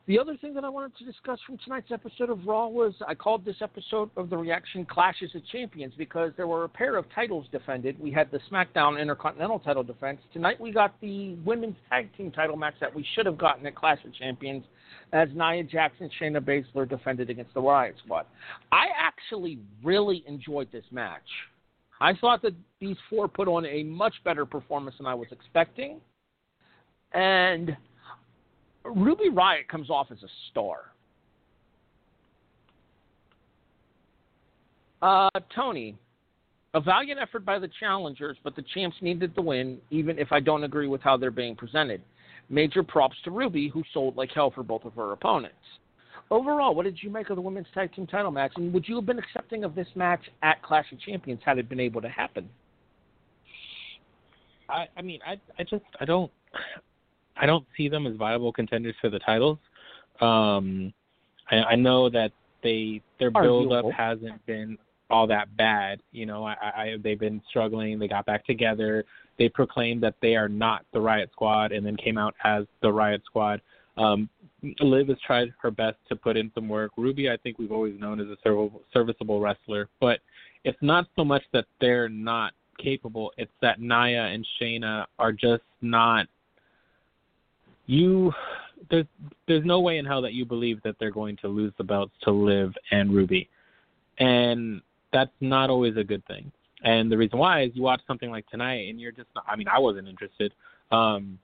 The other thing that I wanted to discuss from tonight's episode of Raw was I called this episode of the reaction Clashes of Champions because there were a pair of titles defended. We had the SmackDown Intercontinental title defense. Tonight we got the women's tag team title match that we should have gotten at Clash of Champions as Nia Jax, and Shayna Baszler defended against the Riot Squad. I actually really enjoyed this match. I thought that these four put on a much better performance than I was expecting. And Ruby Riot comes off as a star. Uh, Tony, a valiant effort by the challengers, but the champs needed the win, even if I don't agree with how they're being presented. Major props to Ruby, who sold like hell for both of her opponents. Overall, what did you make of the women's tag team title match, and would you have been accepting of this match at Clash of Champions had it been able to happen? I, I mean, I, I just, I don't, I don't see them as viable contenders for the titles. Um, I, I know that they their build up hasn't been all that bad. You know, I, I they've been struggling. They got back together. They proclaimed that they are not the Riot Squad, and then came out as the Riot Squad. Um, Liv has tried her best to put in some work. Ruby, I think we've always known as a serviceable wrestler, but it's not so much that they're not capable. It's that Nia and Shayna are just not you there's there's no way in hell that you believe that they're going to lose the belts to Liv and Ruby, and that's not always a good thing. And the reason why is you watch something like tonight and you're just not, I mean I wasn't interested. Um,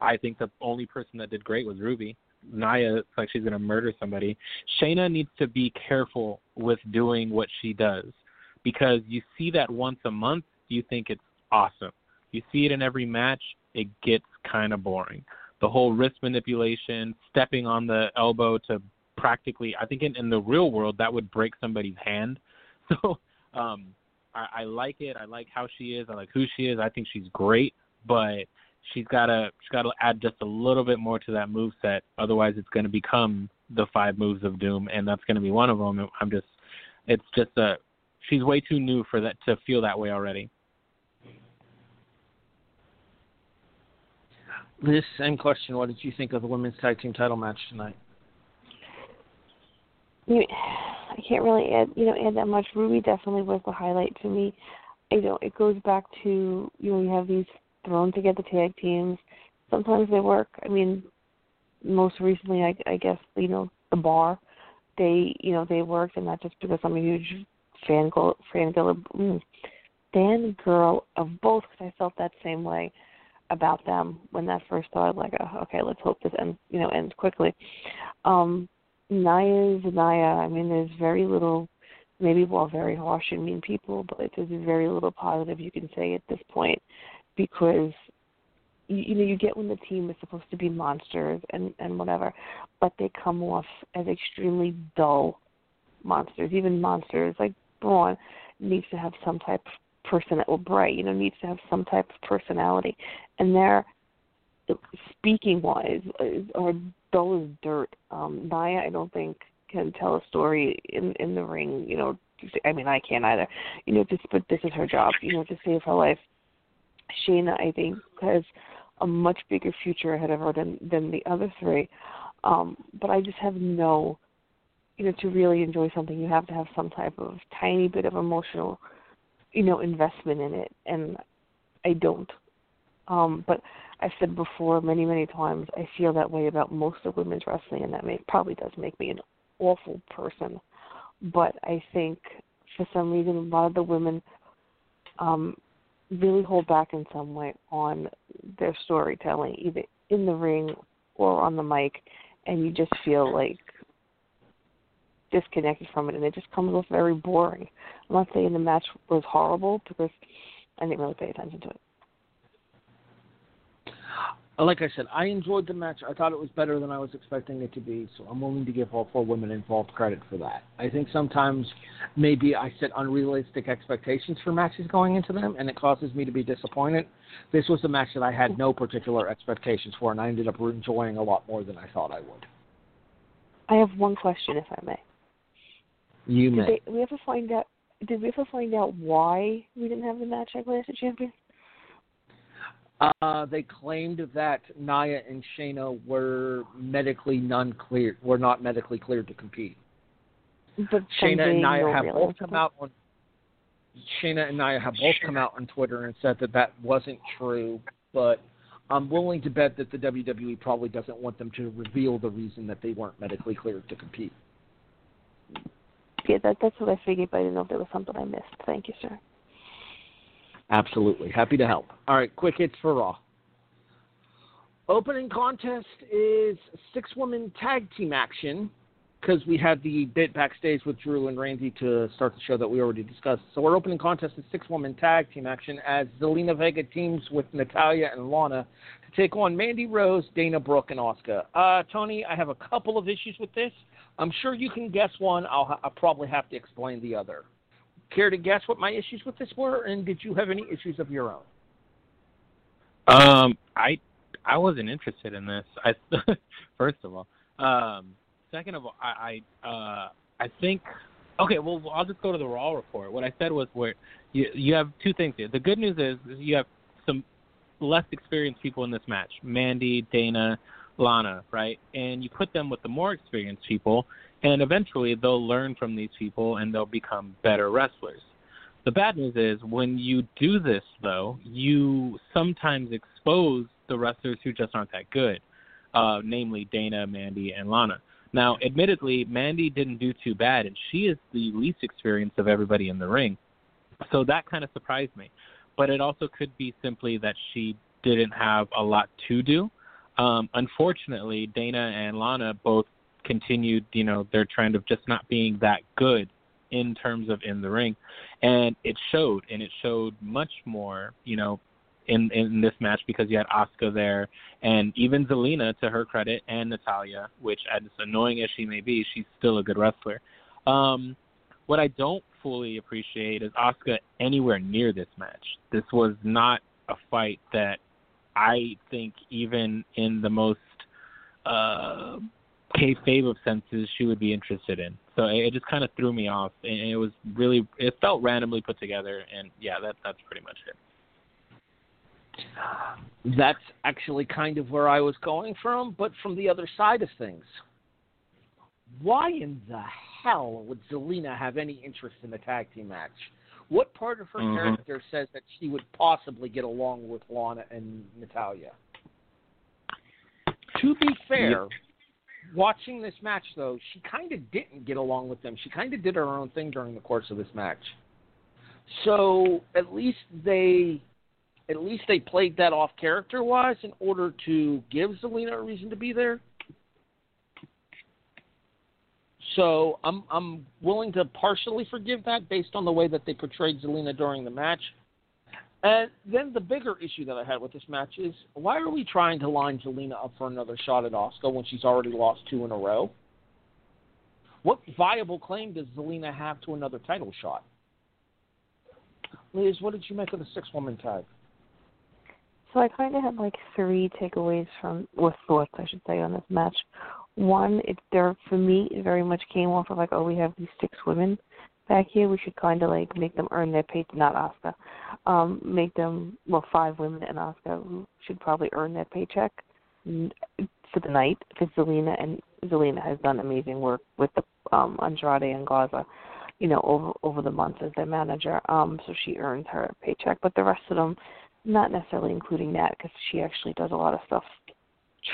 I think the only person that did great was Ruby. Nia it's like she's gonna murder somebody. Shayna needs to be careful with doing what she does because you see that once a month, you think it's awesome. You see it in every match, it gets kind of boring the whole wrist manipulation, stepping on the elbow to practically I think in, in the real world that would break somebody's hand. So um I, I like it. I like how she is. I like who she is. I think she's great, but she's gotta she's gotta add just a little bit more to that move set. Otherwise, it's going to become the five moves of doom, and that's going to be one of them. I'm just it's just a she's way too new for that to feel that way already. Liz same question. What did you think of the women's tag team title match tonight? You, I can't really add, you know, add that much. Ruby definitely was the highlight to me. You know, it goes back to you know you have these thrown together tag teams. Sometimes they work. I mean, most recently, I, I guess you know the bar. They you know they worked, and not just because I'm a huge fan girl, fan girl, mm, fan girl of both. Because I felt that same way about them when that first started. Like, oh, okay, let's hope this ends, you know, ends quickly. Um, Nia is Naya. I mean, there's very little, maybe well, very harsh and mean people, but there's very little positive you can say at this point because you, you know you get when the team is supposed to be monsters and and whatever, but they come off as extremely dull monsters. Even monsters like Braun needs to have some type of person that will bright, you know, needs to have some type of personality. And they're speaking wise are dull as dirt. Um Nia I don't think can tell a story in in the ring, you know, I mean I can't either. You know, just but this is her job, you know, to save her life. Shayna I think has a much bigger future ahead of her than than the other three. Um, but I just have no you know, to really enjoy something you have to have some type of tiny bit of emotional you know investment in it and i don't. Um but i've said before many many times i feel that way about most of women's wrestling and that may probably does make me an awful person. But i think for some reason a lot of the women um really hold back in some way on their storytelling, either in the ring or on the mic, and you just feel like disconnected from it, and it just comes off very boring. I'm not saying the match was horrible because I didn't really pay attention to it. Uh, like I said, I enjoyed the match. I thought it was better than I was expecting it to be, so I'm willing to give all four women involved credit for that. I think sometimes maybe I set unrealistic expectations for matches going into them, and it causes me to be disappointed. This was a match that I had no particular expectations for, and I ended up enjoying a lot more than I thought I would. I have one question, if I may. You Did may. they, we ever find out? Did we ever find out why we didn't have the match at Clash of Champions? Uh, they claimed that Nia and Shayna were medically non-clear, were not medically cleared to compete. But Shayna and Nia have both come out on. Shayna and Nia have both come out on Twitter and said that that wasn't true, but I'm willing to bet that the WWE probably doesn't want them to reveal the reason that they weren't medically cleared to compete. Yeah, that, that's what I figured, but I didn't know if there was something I missed. Thank you, sir. Absolutely. Happy to help. All right, quick hits for Raw. Opening contest is six woman tag team action because we had the bit backstage with Drew and Randy to start the show that we already discussed. So our opening contest is six woman tag team action as Zelina Vega teams with Natalya and Lana to take on Mandy Rose, Dana Brooke, and Asuka. Uh, Tony, I have a couple of issues with this. I'm sure you can guess one. I'll, ha- I'll probably have to explain the other. Care to guess what my issues with this were, and did you have any issues of your own? Um, I I wasn't interested in this. I first of all, um, second of all, I I uh I think okay. Well, I'll just go to the Raw report. What I said was where you you have two things here. The good news is you have some less experienced people in this match: Mandy, Dana, Lana, right? And you put them with the more experienced people, and eventually they'll learn from these people and they'll become better wrestlers. The bad news is when you do this, though, you sometimes expose the wrestlers who just aren't that good, uh, namely Dana, Mandy, and Lana. Now, admittedly, Mandy didn't do too bad, and she is the least experienced of everybody in the ring. So that kind of surprised me. But it also could be simply that she didn't have a lot to do. Um, unfortunately, Dana and Lana both continued, you know, their trend of just not being that good in terms of in the ring, and it showed, and it showed much more, you know, in in this match because you had Asuka there, and even Zelina, to her credit, and Natalya, which as annoying as she may be, she's still a good wrestler. Um, what I don't fully appreciate is Asuka anywhere near this match. This was not a fight that I think even in the most uh kayfabe of senses she would be interested in. So it, it just kind of threw me off, and it was really it felt randomly put together, and yeah, that that's pretty much it. That's actually kind of where I was going from, but from the other side of things. Why in the hell would Zelina have any interest in a tag team match? What part of her Mhm. character says that she would possibly get along with Lana and Natalya? To be fair, watching this match though, she kind of didn't get along with them. She kind of did her own thing during the course of this match. So at least they at least they played that off character wise in order to give Zelina a reason to be there. So I'm I'm willing to partially forgive that based on the way that they portrayed Zelina during the match. And then the bigger issue that I had with this match is why are we trying to line Zelina up for another shot at Asuka when she's already lost two in a row? What viable claim does Zelina have to another title shot? Liz, what did you make of the six woman tag? So I kind of had like three takeaways from, or thoughts, I should say, on this match. One, it there for me, it very much came off of like, oh, we have these six women back here. We should kind of like make them earn their pay. Not Asuka, um, make them well, five women and Asuka who should probably earn their paycheck for the night because Zelina and Zelina has done amazing work with the um, Andrade and Garza, you know, over over the months as their manager. Um, so she earns her paycheck, but the rest of them not necessarily including that because she actually does a lot of stuff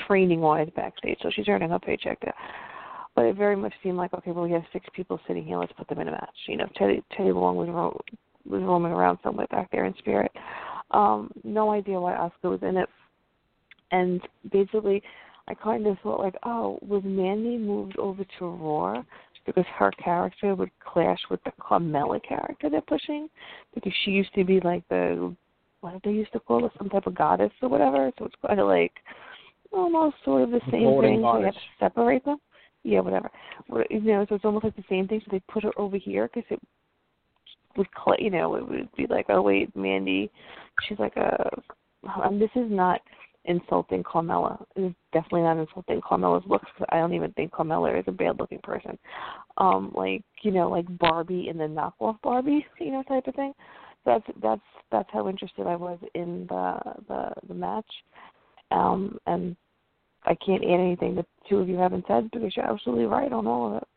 training wise backstage, so she's earning a paycheck there. But it very much seemed like okay, well we have six people sitting here, let's put them in a match. You know, Teddy Teddy Long was ro- was roaming around somewhere back there in spirit. Um, no idea why Asuka was in it, and basically, I kind of thought like, oh, was Mandy moved over to Raw because her character would clash with the Carmella character they're pushing, because she used to be like the what did they used to call her, some type of goddess or whatever. So it's kind of like almost sort of the same Golden thing. So you have to separate them. Yeah, whatever. You know, so it's almost like the same thing. So they put her over here because it would, you know, it would be like, oh wait, Mandy, she's like a. And this is not insulting Carmella. It is definitely not insulting Carmella's looks. 'cause I don't even think Carmella is a bad-looking person. Um, like you know, like Barbie and the knockoff Barbie, you know, type of thing. That's that's that's how interested I was in the the the match. Um, and I can't add anything that two of you haven't said because you're absolutely right on all of it.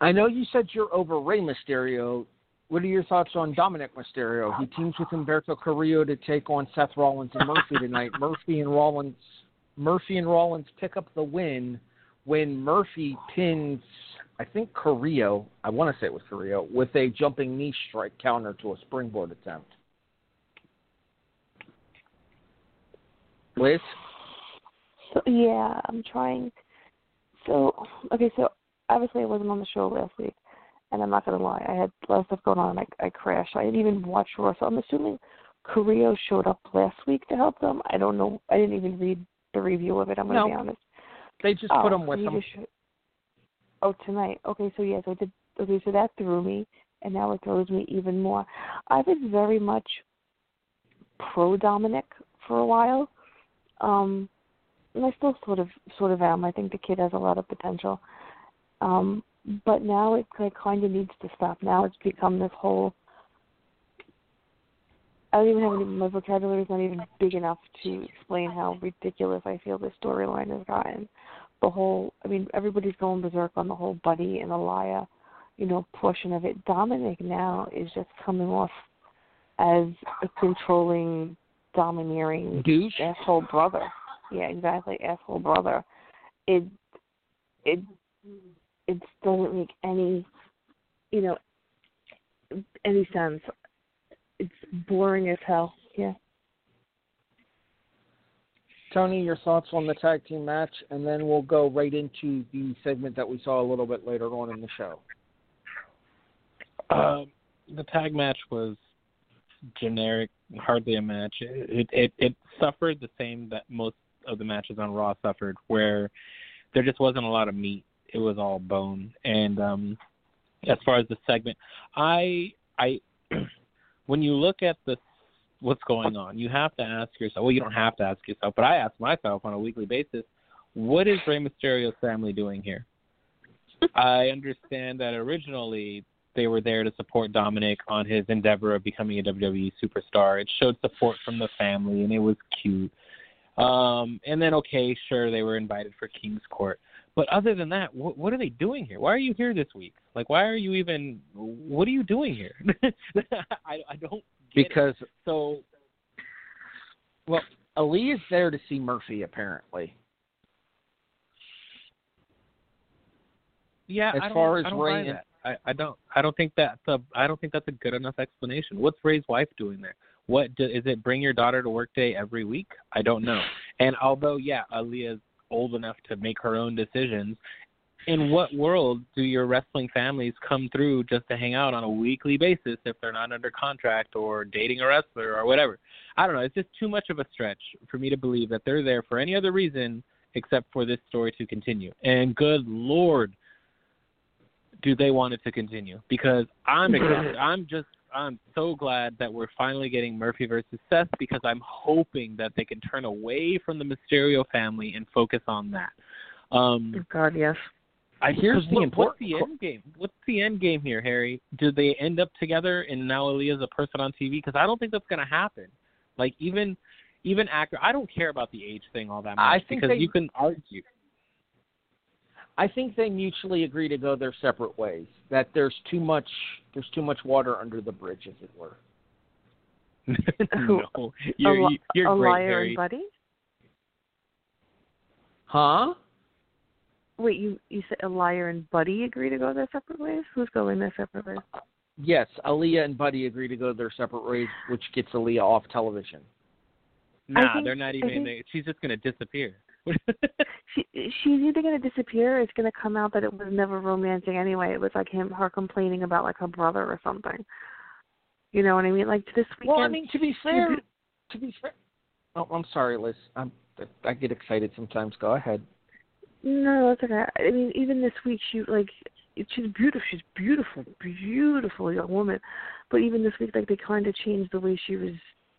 I know you said you're over Rey Mysterio. What are your thoughts on Dominik Mysterio? He teams with Humberto Carrillo to take on Seth Rollins and Murphy tonight. Murphy and Rollins, Murphy and Rollins pick up the win when Murphy pins, I think Carrillo. I want to say it was Carrillo with a jumping knee strike counter to a springboard attempt. Liz, So yeah, I'm trying. So okay, so obviously I wasn't on the show last week, and I'm not gonna lie, I had a lot of stuff going on. I I crashed. I didn't even watch Raw, so I'm assuming Carrillo showed up last week to help them. I don't know. I didn't even read the review of it. I'm gonna No. be honest. they just oh, put him with he him. showed- Oh, tonight. Okay, so yeah, so it did. Okay, so that threw me, and now it throws me even more. I was very much pro Dominik for a while, um, and I still sort of sort of am. I think the kid has a lot of potential, um, but now it like, kind of needs to stop. Now it's become this whole. I don't even have any. My vocabulary is not even big enough to explain how ridiculous I feel this storyline has gotten the whole I mean, everybody's going berserk on the whole Buddy and Aaliyah, you know, portion of it. Dominik now is just coming off as a controlling, domineering Douche. asshole brother. Yeah, exactly, asshole brother. It it it doesn't make any you know any sense. It's boring as hell. Yeah. Tony, your thoughts on the tag team match, and then we'll go right into the segment that we saw a little bit later on in the show. Uh, the tag match was generic, hardly a match. It, it it suffered the same that most of the matches on Raw suffered, where there just wasn't a lot of meat. It was all bone. And um as far as the segment, I I when you look at the what's going on, you have to ask yourself. Well, you don't have to ask yourself, but I ask myself on a weekly basis, what is Rey Mysterio's family doing here? I understand that originally they were there to support Dominik on his endeavor of becoming a WWE superstar. It showed support from the family, and it was cute. Um, and then, okay, sure, they were invited for King's Court. But other than that, what, what are they doing here? Why are you here this week? Like, why are you even? What are you doing here? I, I don't get it. Because So well, Aaliyah is there to see Murphy apparently. Yeah, As I don't, far as I don't Rey and-. I, don't. I don't think that's a. I don't think that's a good enough explanation. What's Rey's wife doing there? What do, is it? Bring your daughter to work day every week? I don't know. And although yeah, Aaliyah's old enough to make her own decisions, in what world do your wrestling families come through just to hang out on a weekly basis if they're not under contract or dating a wrestler or whatever? I don't know. It's just too much of a stretch for me to believe that they're there for any other reason except for this story to continue. And good lord, do they want it to continue? Because I'm excited. I'm just I'm so glad that we're finally getting Murphy versus Seth because I'm hoping that they can turn away from the Mysterio family and focus on that. Um, Oh, God, yes. I here's 'cause the what, important. What's the end game? What's the end game here, Harry? Do they end up together and now Aaliyah's a person on TV? Because I don't think that's going to happen. Like even even actor, I don't care about the age thing all that much I think because they- you can argue. I think they mutually agree to go their separate ways. That there's too much there's too much water under the bridge, as it were. no, you're, a, you're a great, liar Harry. and Buddy? Huh? wait, you you said a liar and Buddy agree to go their separate ways? Who's going their separate ways? Yes, Aaliyah and Buddy agree to go their separate ways, which gets Aaliyah off television. Nah, think- they're not even. think- the- she's just gonna disappear. She she's either gonna disappear or it's gonna come out that it was never romancing anyway. It was like him her complaining about like her brother or something. You know what I mean? Like this weekend. Well, I mean, to be fair, to be fair. Oh, I'm sorry, Liz. I'm I get excited sometimes. Go ahead. No, that's okay. I mean, even this week, she like she's beautiful. She's beautiful, beautiful young woman. But even this week, like they kind of changed the way she was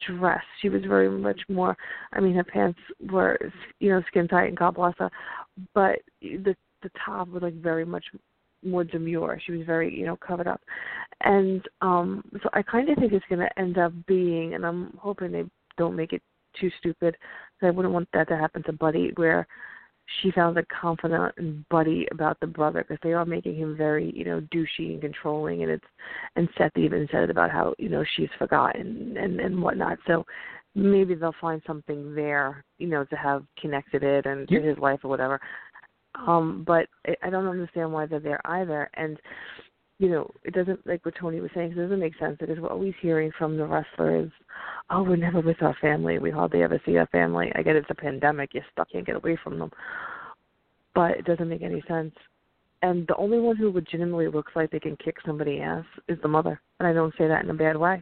dressed. She was very much more. I mean, her pants were you know skin tight and God bless her, but the the top was like very much more demure. She was very you know covered up, and um so I kind of think it's going to end up being, and I'm hoping they don't make it too stupid. 'cause I wouldn't want that to happen to Buddy, where she found a confidant and buddy about the brother because they are making him very you know douchey and controlling and it's and Seth even said it about how you know she's forgotten and and whatnot so maybe they'll find something there you know to have connected it and to Yeah. his life or whatever um but I, I don't understand why they're there either and you know it doesn't like what Tony was saying it doesn't make sense because we're always hearing from the wrestlers oh, we're never with our family. We hardly ever see our family. I get it's a pandemic. You're stuck. Can't get away from them. But it doesn't make any sense. And the only one who legitimately looks like they can kick somebody ass is the mother. And I don't say that in a bad way.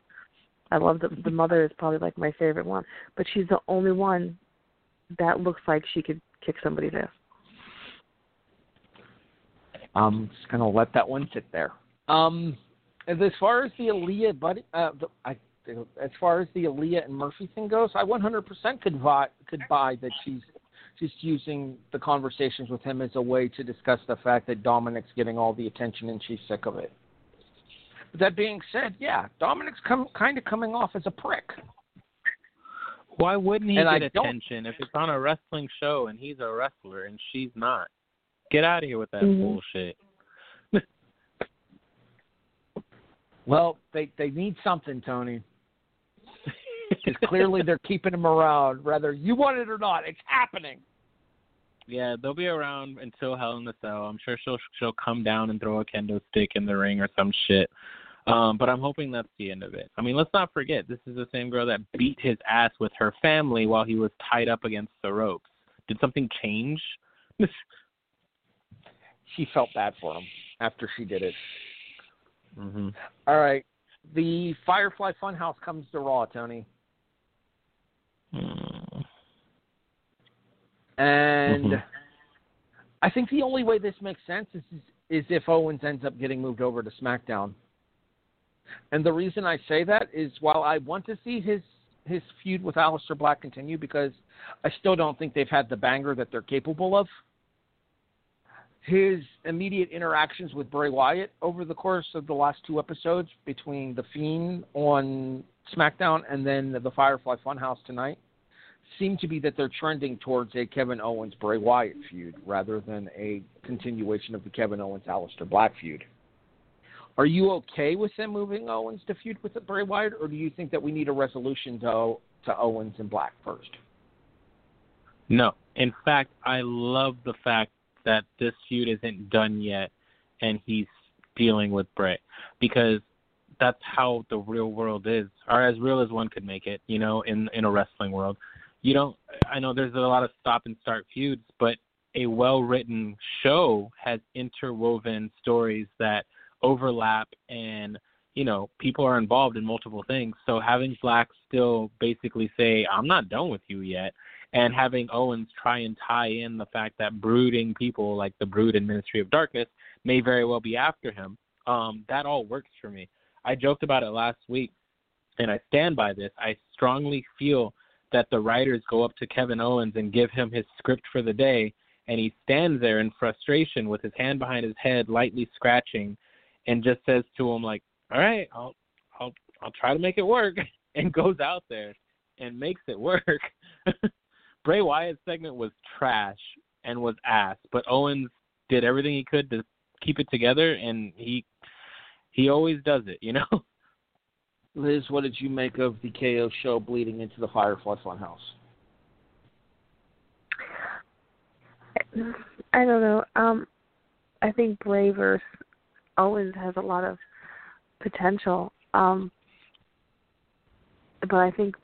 I love the the mother is probably like my favorite one, but she's the only one that looks like she could kick somebody's ass. I'm just gonna let that one sit there. Um, as as far as the Aaliyah buddy, uh, the, I, as far as the Aaliyah and Murphy thing goes, I 100% could buy could buy that she's just using the conversations with him as a way to discuss the fact that Dominik's getting all the attention and she's sick of it. But that being said, yeah, Dominik's come kind of coming off as a prick. Why wouldn't he And I get don't- attention if it's on a wrestling show and he's a wrestler and she's not? Get out of here with that Mhm. bullshit. Well, they they need something, Tony. Because clearly they're keeping him around, whether you want it or not. It's happening. Yeah, they'll be around until Hell in the Cell. I'm sure she'll she'll come down and throw a kendo stick in the ring or some shit. Um, but I'm hoping that's the end of it. I mean, let's not forget this is the same girl that beat his ass with her family while he was tied up against the ropes. Did something change? She felt bad for him after she did it. Hmm All right. The Firefly Funhouse comes to Raw, Tony. Mm. And Mhm. I think the only way this makes sense is, is if Owens ends up getting moved over to SmackDown. And the reason I say that is while I want to see his his feud with Aleister Black continue because I still don't think they've had the banger that they're capable of. His immediate interactions with Bray Wyatt over the course of the last two episodes between The Fiend on SmackDown and then the Firefly Funhouse tonight seem to be that they're trending towards a Kevin Owens Bray Wyatt feud rather than a continuation of the Kevin Owens Aleister Black feud. Are you okay with them moving Owens to feud with Bray Wyatt, or do you think that we need a resolution to to Owens and Black first? No. In fact, I love the fact that this feud isn't done yet and he's dealing with Bray because that's how the real world is, or as real as one could make it, you know, in in a wrestling world. You don't I know there's a lot of stop and start feuds, but a well-written show has interwoven stories that overlap and you know, people are involved in multiple things. So having Black still basically say, I'm not done with you yet, and having Owens try and tie in the fact that brooding people like the Brood and Ministry of Darkness may very well be after him, um, that all works for me. I joked about it last week, and I stand by this. I strongly feel that the writers go up to Kevin Owens and give him his script for the day, and he stands there in frustration with his hand behind his head, lightly scratching, and just says to him like, "All right, I'll I'll I'll try to make it work," and goes out there and makes it work. Bray Wyatt's segment was trash and was ass, but Owens did everything he could to keep it together, and he he always does it, you know. Liz, what did you make of the KO show bleeding into the Firefly Funhouse? I don't know. Um, I think Bray versus Owens has a lot of potential. Um, but I think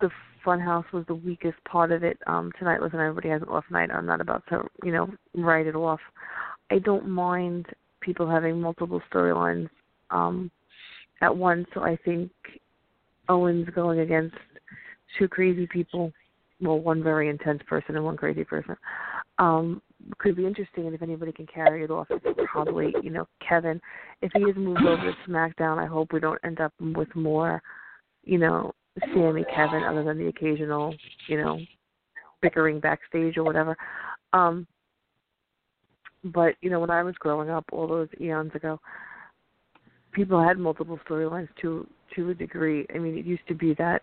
the Funhouse was the weakest part of it. Um, tonight, listen, everybody has an off night. I'm not about to, you know, write it off. I don't mind people having multiple storylines um, at once. So I think Owens going against two crazy people, well, one very intense person and one crazy person, um, could be interesting. And if anybody can carry it off, it's probably you know Kevin. If he is moved over to SmackDown, I hope we don't end up with more, you know, Sami Kevin, other than the occasional, you know, bickering backstage or whatever. Um, but you know, when I was growing up all those eons ago, people had multiple storylines to to a degree. I mean, it used to be that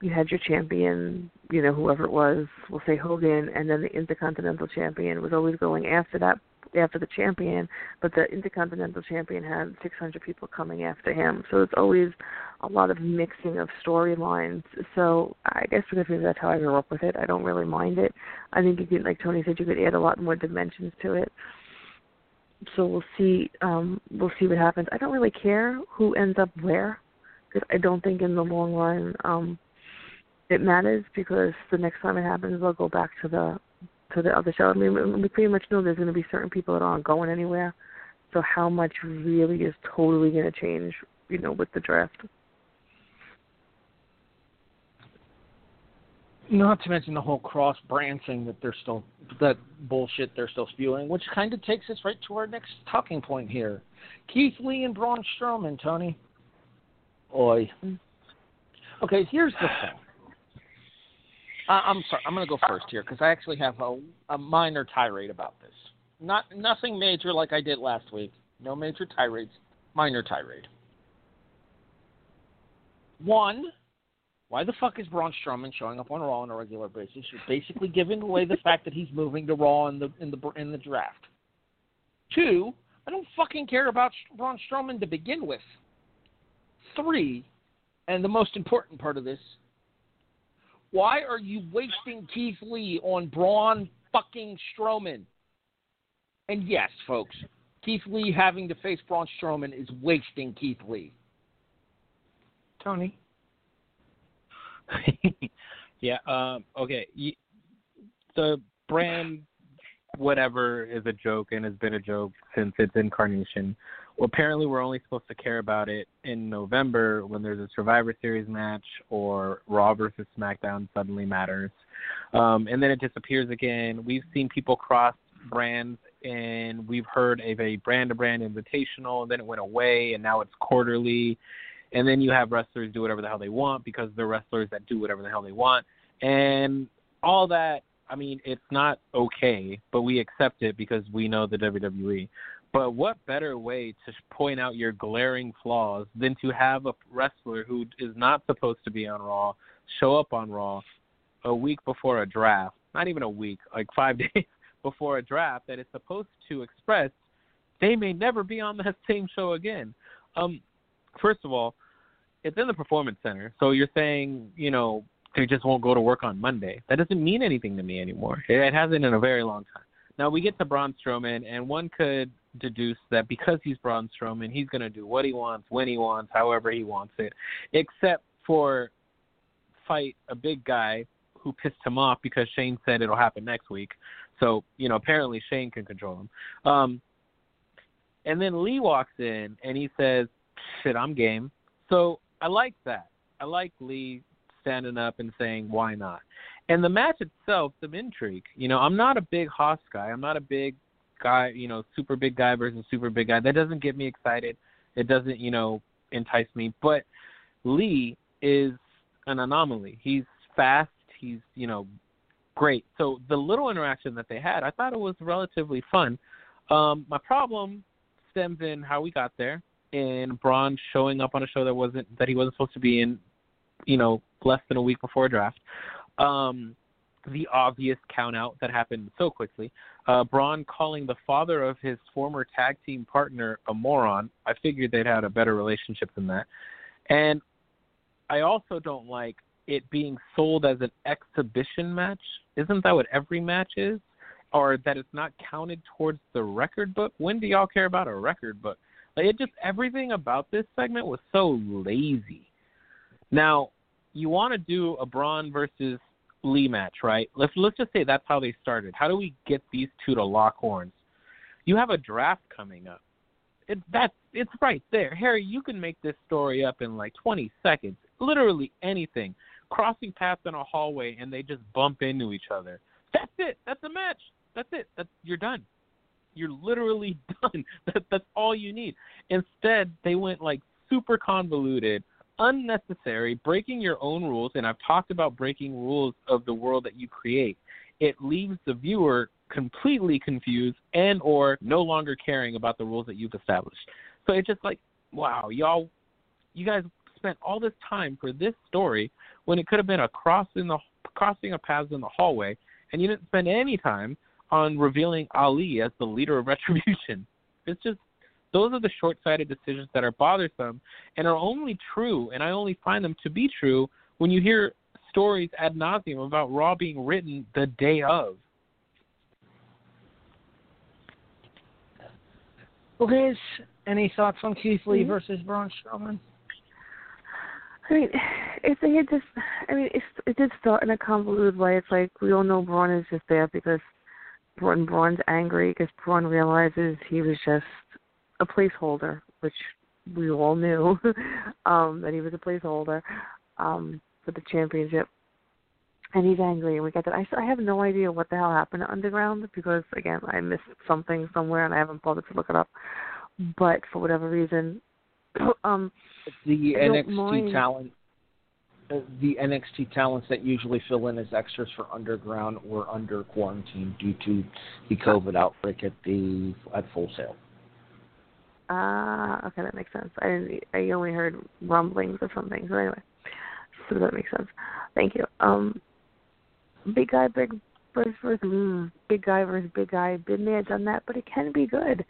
you had your champion, you know, whoever it was, we'll say Hogan, and then the Intercontinental Champion was always going after that, after the champion, but the Intercontinental Champion had 600 people coming after him. So it's always a lot of mixing of storylines. So I guess because maybe that's how I grew up with it. I don't really mind it. I think you could, like Tony said, you could add a lot more dimensions to it. So we'll see. Um, we'll see what happens. I don't really care who ends up where, because I don't think in the long run. Um, it matters because the next time it happens, they'll go back to the to the other show. I mean, we pretty much know there's going to be certain people that aren't going anywhere. So how much really is totally going to change, you know, with the draft? Not to mention the whole cross brand thing that they're still that bullshit they're still spewing, which kind of takes us right to our next talking point here. Keith Lee and Braun Strowman, Tony. Oi. Mm. Okay, here's the thing. Uh, I'm sorry. I'm going to go first here because I actually have a, a minor tirade about this. Not nothing major like I did last week. No major tirades. Minor tirade. One, why the fuck is Braun Strowman showing up on Raw on a regular basis? You're basically giving away the fact that he's moving to Raw in the in the in the draft. Two, I don't fucking care about Braun Strowman to begin with. Three, and the most important part of this why are you wasting Keith Lee on Braun fucking Strowman? And yes, folks, Keith Lee having to face Braun Strowman is wasting Keith Lee. Tony. yeah. Um, okay. The brand, whatever, is a joke and has been a joke since its incarnation. Well, apparently we're only supposed to care about it in November when there's a Survivor Series match or Raw versus SmackDown suddenly matters, um, and then it disappears again. We've seen people cross brands, and we've heard of a brand-to-brand invitational, and then it went away, and now it's quarterly, and then you have wrestlers do whatever the hell they want because they're wrestlers that do whatever the hell they want, and all that. I mean, it's not okay, but we accept it because we know the WWE. But what better way to point out your glaring flaws than to have a wrestler who is not supposed to be on Raw show up on Raw a week before a draft, not even a week, like five days before a draft that is supposed to express they may never be on that same show again. Um, first of all, it's in the performance center, so you're saying, you know, they just won't go to work on Monday. That doesn't mean anything to me anymore. It hasn't in a very long time. Now we get to Braun Strowman, and one could deduce that because he's Braun Strowman, he's going to do what he wants, when he wants, however he wants it, except for fight a big guy who pissed him off because Shane said it'll happen next week. So, you know, apparently Shane can control him. Um, and then Lee walks in and he says, shit, I'm game. So I like that. I like Lee standing up and saying, why not? And the match itself, some intrigue. You know, I'm not a big Haas guy. I'm not a big guy, you know, super big guy versus super big guy. That doesn't get me excited. It doesn't, you know, entice me. But Lee is an anomaly. He's fast. He's, you know, great. So the little interaction that they had, I thought it was relatively fun. Um, my problem stems in how we got there, and Braun showing up on a show that wasn't that he wasn't supposed to be in, you know, less than a week before draft. Um, the obvious count out that happened so quickly. Uh, Braun calling the father of his former tag team partner a moron. I figured they'd had a better relationship than that. And I also don't like it being sold as an exhibition match. Isn't that what every match is? or that it's not counted towards the record book. When do y'all care about a record book? Like it just everything about this segment was so lazy. Now, you want to do a Braun versus Lee match, right? Let's let's just say that's how they started. How do we get these two to lock horns? You have a draft coming up. It that it's right there. Harry, you can make this story up in like 20 seconds. Literally anything. Crossing paths in a hallway and they just bump into each other. That's it. That's a match. That's it. That's you're done. You're literally done. That, that's all you need. Instead, they went like super convoluted, unnecessary, breaking your own rules. And I've talked about breaking rules of the world that you create. It leaves the viewer completely confused and or no longer caring about the rules that you've established. So it's just like, wow, y'all, you guys spent all this time for this story when it could have been a crossing the crossing of paths in the hallway, and you didn't spend any time on revealing Ali as the leader of Retribution. It's just those are the short-sighted decisions that are bothersome and are only true, and I only find them to be true when you hear stories ad nauseum about Raw being written the day of. Liz, any thoughts on Keith Lee Mhm. versus Braun Strowman? I mean, if they had just, I mean, it's, it did start in a convoluted way. It's like we all know Braun is just there because Braun Braun's angry because Braun realizes he was just a placeholder, which we all knew um, that he was a placeholder um, for the championship. And he's angry, and we got that. I, I have no idea what the hell happened to Underground because, again, I missed something somewhere and I haven't bothered to look it up. But for whatever reason, um, The NXT mind. talent, the NXT talents that usually fill in as extras for Underground were under quarantine due to the COVID outbreak at the at Full Sail. Ah, okay, that makes sense. I didn't, I only heard rumblings or something. So anyway, so that makes sense. Thank you. Um, big guy, big versus mm, big guy versus big guy. Been there, done that, but it can be good.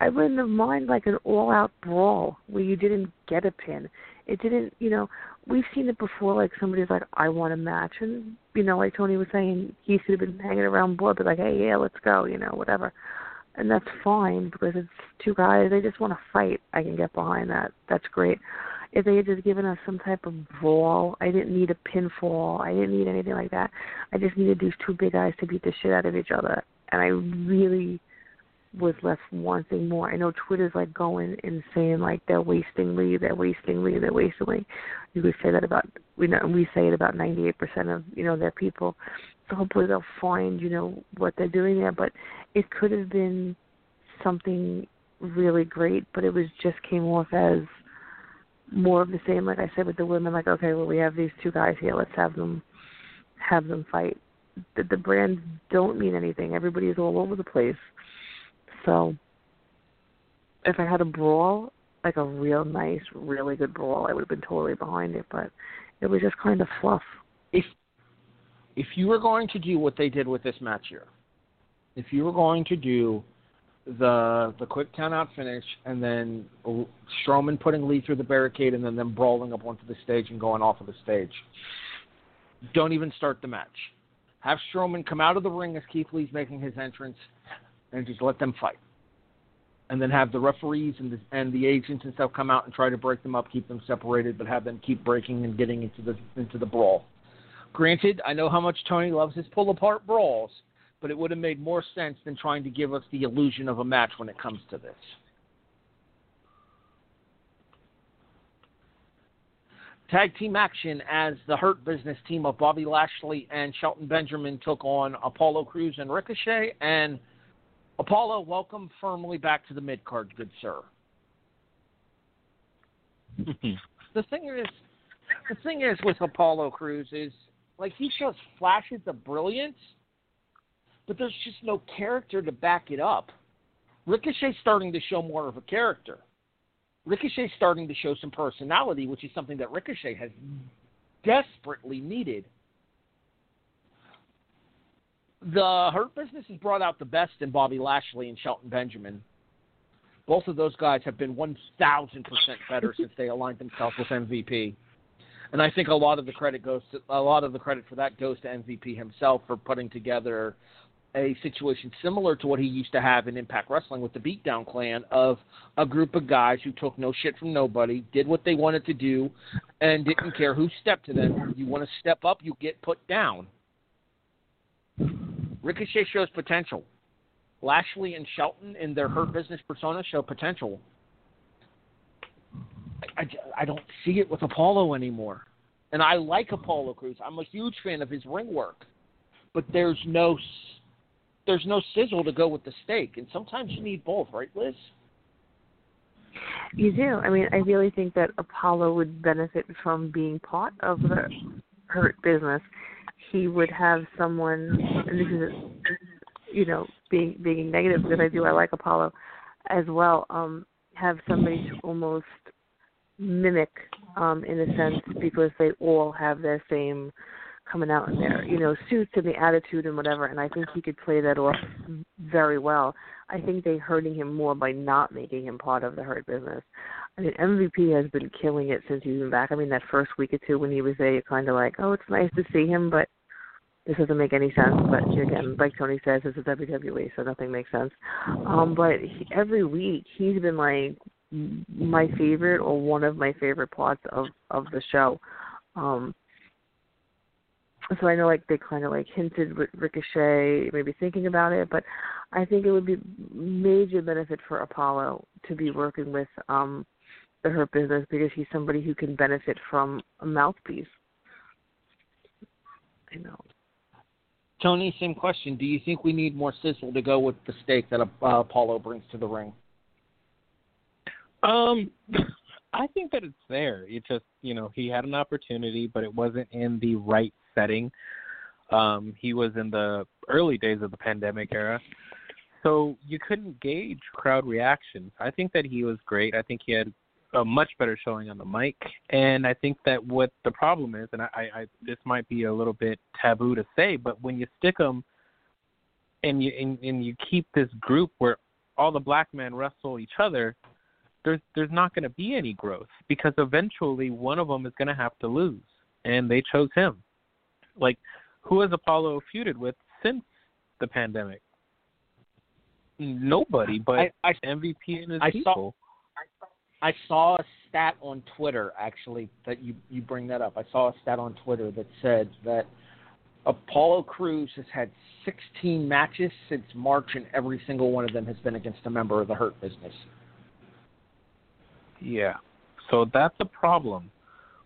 I wouldn't have mind like an all-out brawl where you didn't get a pin. It didn't, you know. We've seen it before. Like somebody's like, "I want a match," and you know, like Tony was saying, he should have been hanging around board, but like, "Hey, yeah, let's go," you know, whatever and that's fine because it's two guys. They just want to fight. I can get behind that. That's great. If they had just given us some type of brawl, I didn't need a pinfall. I didn't need anything like that. I just needed these two big guys to beat the shit out of each other, and I really was left wanting more. I know Twitter's like going insane, like they're wasting Lee, they're wasting Lee, they're wasting Lee. You could say that about we know we say it about ninety eight percent of you know their people. Hopefully they'll find you know what they're doing there. But it could have been something really great, but it was just came off as more of the same. Like I said with the women, like okay, well we have these two guys here, let's have them have them fight. The, the brands don't mean anything. Everybody is all over the place. So if I had a brawl, like a real nice, really good brawl, I would have been totally behind it. But it was just kind of fluff. If you were going to do what they did with this match here, if you were going to do the the quick count out finish and then Strowman putting Lee through the barricade and then them brawling up onto the stage and going off of the stage, don't even start the match. Have Strowman come out of the ring as Keith Lee's making his entrance, and just let them fight. And then have the referees and the and the agents and stuff come out and try to break them up, keep them separated, but have them keep breaking and getting into the into the brawl. Granted, I know how much Tony loves his pull apart brawls, but it would have made more sense than trying to give us the illusion of a match when it comes to this. Tag team action as the Hurt Business team of Bobby Lashley and Shelton Benjamin took on Apollo Crews and Ricochet. And Apollo, welcome firmly back to the mid card, good sir. the thing is, the thing is with Apollo Crews is like he shows flashes of brilliance, but there's just no character to back it up. Ricochet's starting to show more of a character. Ricochet's starting to show some personality, which is something that Ricochet has desperately needed. The Hurt Business has brought out the best in Bobby Lashley and Shelton Benjamin. Both of those guys have been 1,000% better since they aligned themselves with MVP. And I think a lot of the credit goes to a lot of the credit for that goes to MVP himself for putting together a situation similar to what he used to have in Impact Wrestling with the Beatdown Clan of a group of guys who took no shit from nobody, did what they wanted to do, and didn't care who stepped to them. You want to step up, you get put down. Ricochet shows potential. Lashley and Shelton in their Hurt Business persona show potential. I, don't see it with Apollo anymore. And I like Apollo Crews. I'm a huge fan of his ring work. But there's no there's no sizzle to go with the steak, and sometimes you need both, right, Liz? You do. I mean, I really think that Apollo would benefit from being part of the Hurt business. He would have someone, and this is, you know, being being negative because I do. I like Apollo as well. Um, have somebody to almost mimic, um, in a sense, because they all have their same coming out in their, you know, suits and the attitude and whatever. And I think he could play that off very well. I think they're hurting him more by not making him part of the hurt business. I mean, MVP has been killing it since he's been back. I mean, that first week or two when he was there, you're kind of like, oh, it's nice to see him, but this doesn't make any sense. But again, like Tony says, this is WWE, so nothing makes sense. Um, but he, every week he's been like my favorite or one of my favorite plots of of the show. Um, so I know like they kind of like hinted with Ricochet maybe thinking about it, but I think it would be major benefit for Apollo to be working with um the Hurt Business because he's somebody who can benefit from a mouthpiece. I know. Tony, same question. Do you think we need more sizzle to go with the steak that uh, Apollo brings to the ring? Um, I think that it's there. It just, you know, he had an opportunity, but it wasn't in the right setting. Um, he was in the early days of the pandemic era, so you couldn't gauge crowd reactions. I think that he was great. I think he had a much better showing on the mic, and I think that what the problem is, and I, I this might be a little bit taboo to say, but when you stick them and you and, and you keep this group where all the black men wrestle each other, there's there's not going to be any growth because eventually one of them is going to have to lose, and they chose him. Like, who has Apollo feuded with since the pandemic? Nobody, but I, I, MVP and his I people. Saw, I saw a stat on Twitter actually that you you bring that up. I saw a stat on Twitter that said that Apollo Crews has had 16 matches since March, and every single one of them has been against a member of the Hurt Business. Yeah, so that's a problem.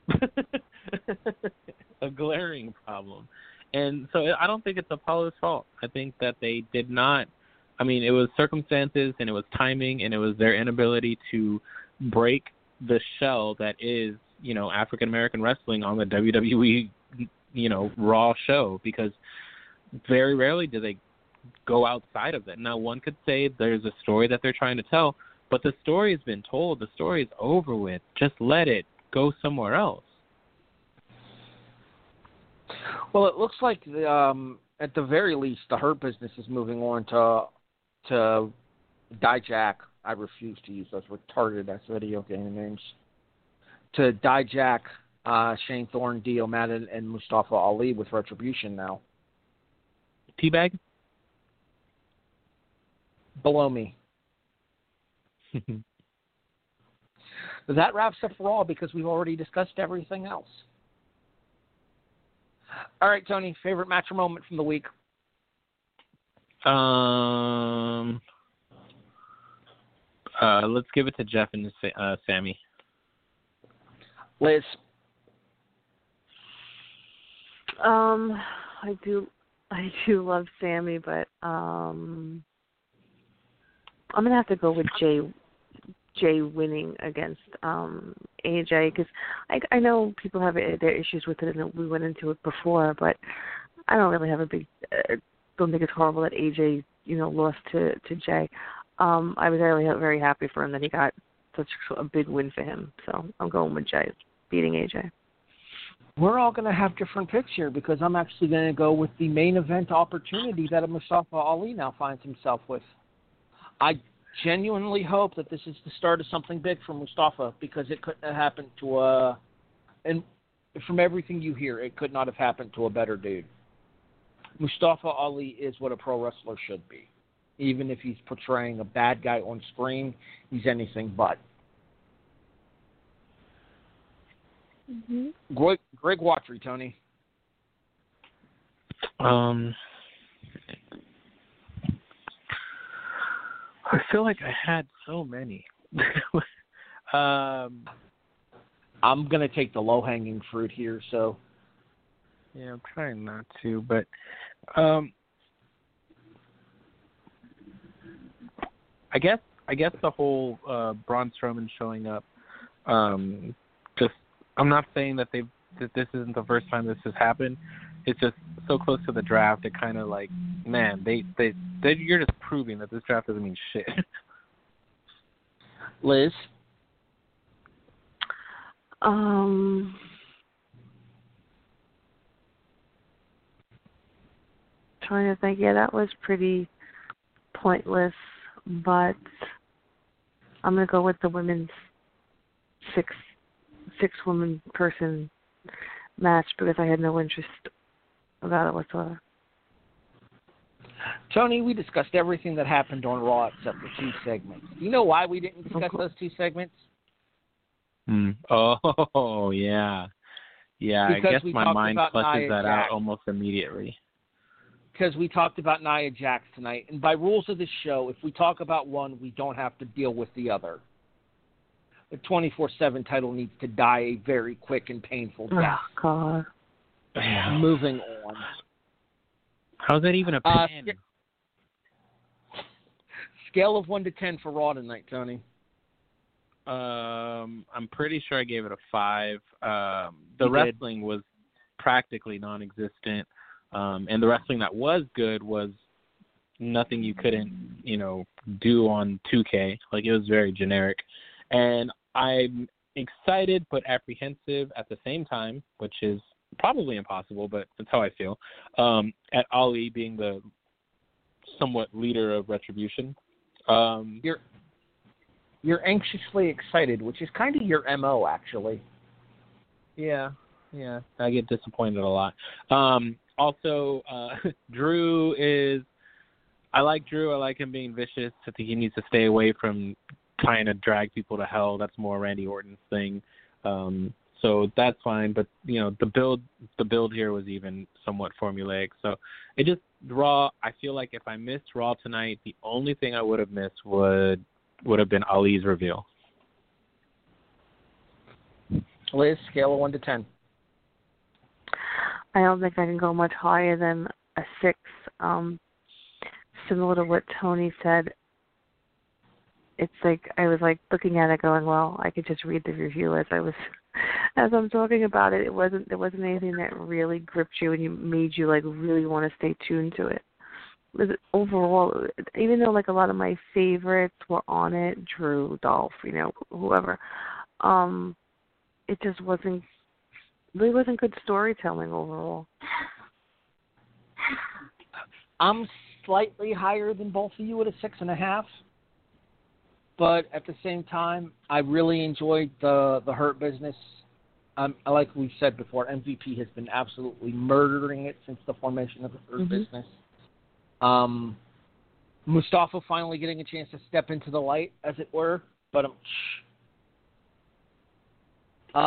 a glaring problem. And so I don't think it's Apollo's fault. I think that they did not. I mean, it was circumstances and it was timing and it was their inability to break the shell that is, you know, African American wrestling on the WWE, you know, Raw show because very rarely do they go outside of that. Now, one could say there's a story that they're trying to tell, but the story has been told. The story is over with. Just let it go somewhere else. Well, it looks like the, um, at the very least the Hurt business is moving on to to Dijak. I refuse to use those retarded ass video game names. To Dijak, uh, Shane Thorne, Dio Maddin, and Mustafa Ali with Retribution now. Teabag? Below me. that wraps up Raw because we've already discussed everything else. All right, Tony, favorite match or moment from the week? Um, uh, let's give it to Jeff and uh, Sami. Liz. Um, I do, I do love Sami, but um, I'm gonna have to go with Jey Jey winning against um AJ because I I know people have their issues with it and we went into it before, but I don't really have a big uh, don't think it's horrible that AJ you know lost to to Jey. Um, I was really very happy for him that he got such a big win for him. So I'm going with Jey beating AJ. We're all going to have different picks here because I'm actually going to go with the main event opportunity that Mustafa Ali now finds himself with. I genuinely hope that this is the start of something big for Mustafa because it couldn't have happened to a, and from everything you hear, it could not have happened to a better dude. Mustafa Ali is what a pro wrestler should be. Even if he's portraying a bad guy on screen, he's anything but. Mm-hmm. Greg, Greg Watry, Tony. Um, I feel like I had so many. um, I'm gonna take the low hanging fruit here. So yeah, I'm trying not to, but um, I guess I guess the whole uh, Braun Strowman showing up. Um, just I'm not saying that they that this isn't the first time this has happened. It's just so close to the draft. It kind of like, man, they they they you're just proving that this draft doesn't mean shit. Liz, Um. Trying to think. Yeah, that was pretty pointless, but I'm gonna go with the women's six six woman person match because I had no interest about it whatsoever. Tony, we discussed everything that happened on Raw except for two segments. You know why we didn't discuss those two segments? Hmm. Oh yeah, yeah. Because I guess my mind flushes that Jax. out almost immediately. Because we talked about Nia Jax tonight, and by rules of this show, if we talk about one, we don't have to deal with the other. The 24/7 title needs to die a very quick and painful death. Oh God. Moving on. How's that even a Uh, pen? Scale of one to ten for Raw tonight, Tony. Um, I'm pretty sure I gave it a five. Um, the You did. wrestling was practically non-existent, um, and the wrestling that was good was nothing you couldn't, you know, do on 2K. Like it was very generic, and I'm excited but apprehensive at the same time, which is probably impossible, but that's how I feel. Um, at Ali being the somewhat leader of Retribution. Um, You're you're anxiously excited, which is kind of your mo, actually. Yeah, yeah. I get disappointed a lot. Um, also, uh, Drew is. I like Drew. I like him being vicious. I think he needs to stay away from trying to drag people to hell. That's more Randy Orton's thing. Um, so that's fine. But you know, the build, the build here was even somewhat formulaic. So it just Raw. I feel like if I missed Raw tonight, the only thing I would have missed would would have been Ali's reveal. Liz, scale of one to ten. I don't think I can go much higher than a six. Um, similar to what Tony said, it's like I was like looking at it, going, "Well, I could just read the review as I was as I'm talking about it. It wasn't there wasn't anything that really gripped you and you made you like really want to stay tuned to it. Was overall, even though like a lot of my favorites were on it, Drew, Dolph, you know, whoever, um, it just wasn't really wasn't good storytelling overall. I'm slightly higher than both of you at a six and a half, but at the same time, I really enjoyed the the Hurt Business. Um, like we've said before, MVP has been absolutely murdering it since the formation of the Hurt Mhm. Business. Um, Mustafa finally getting a chance to step into the light, as it were, but um,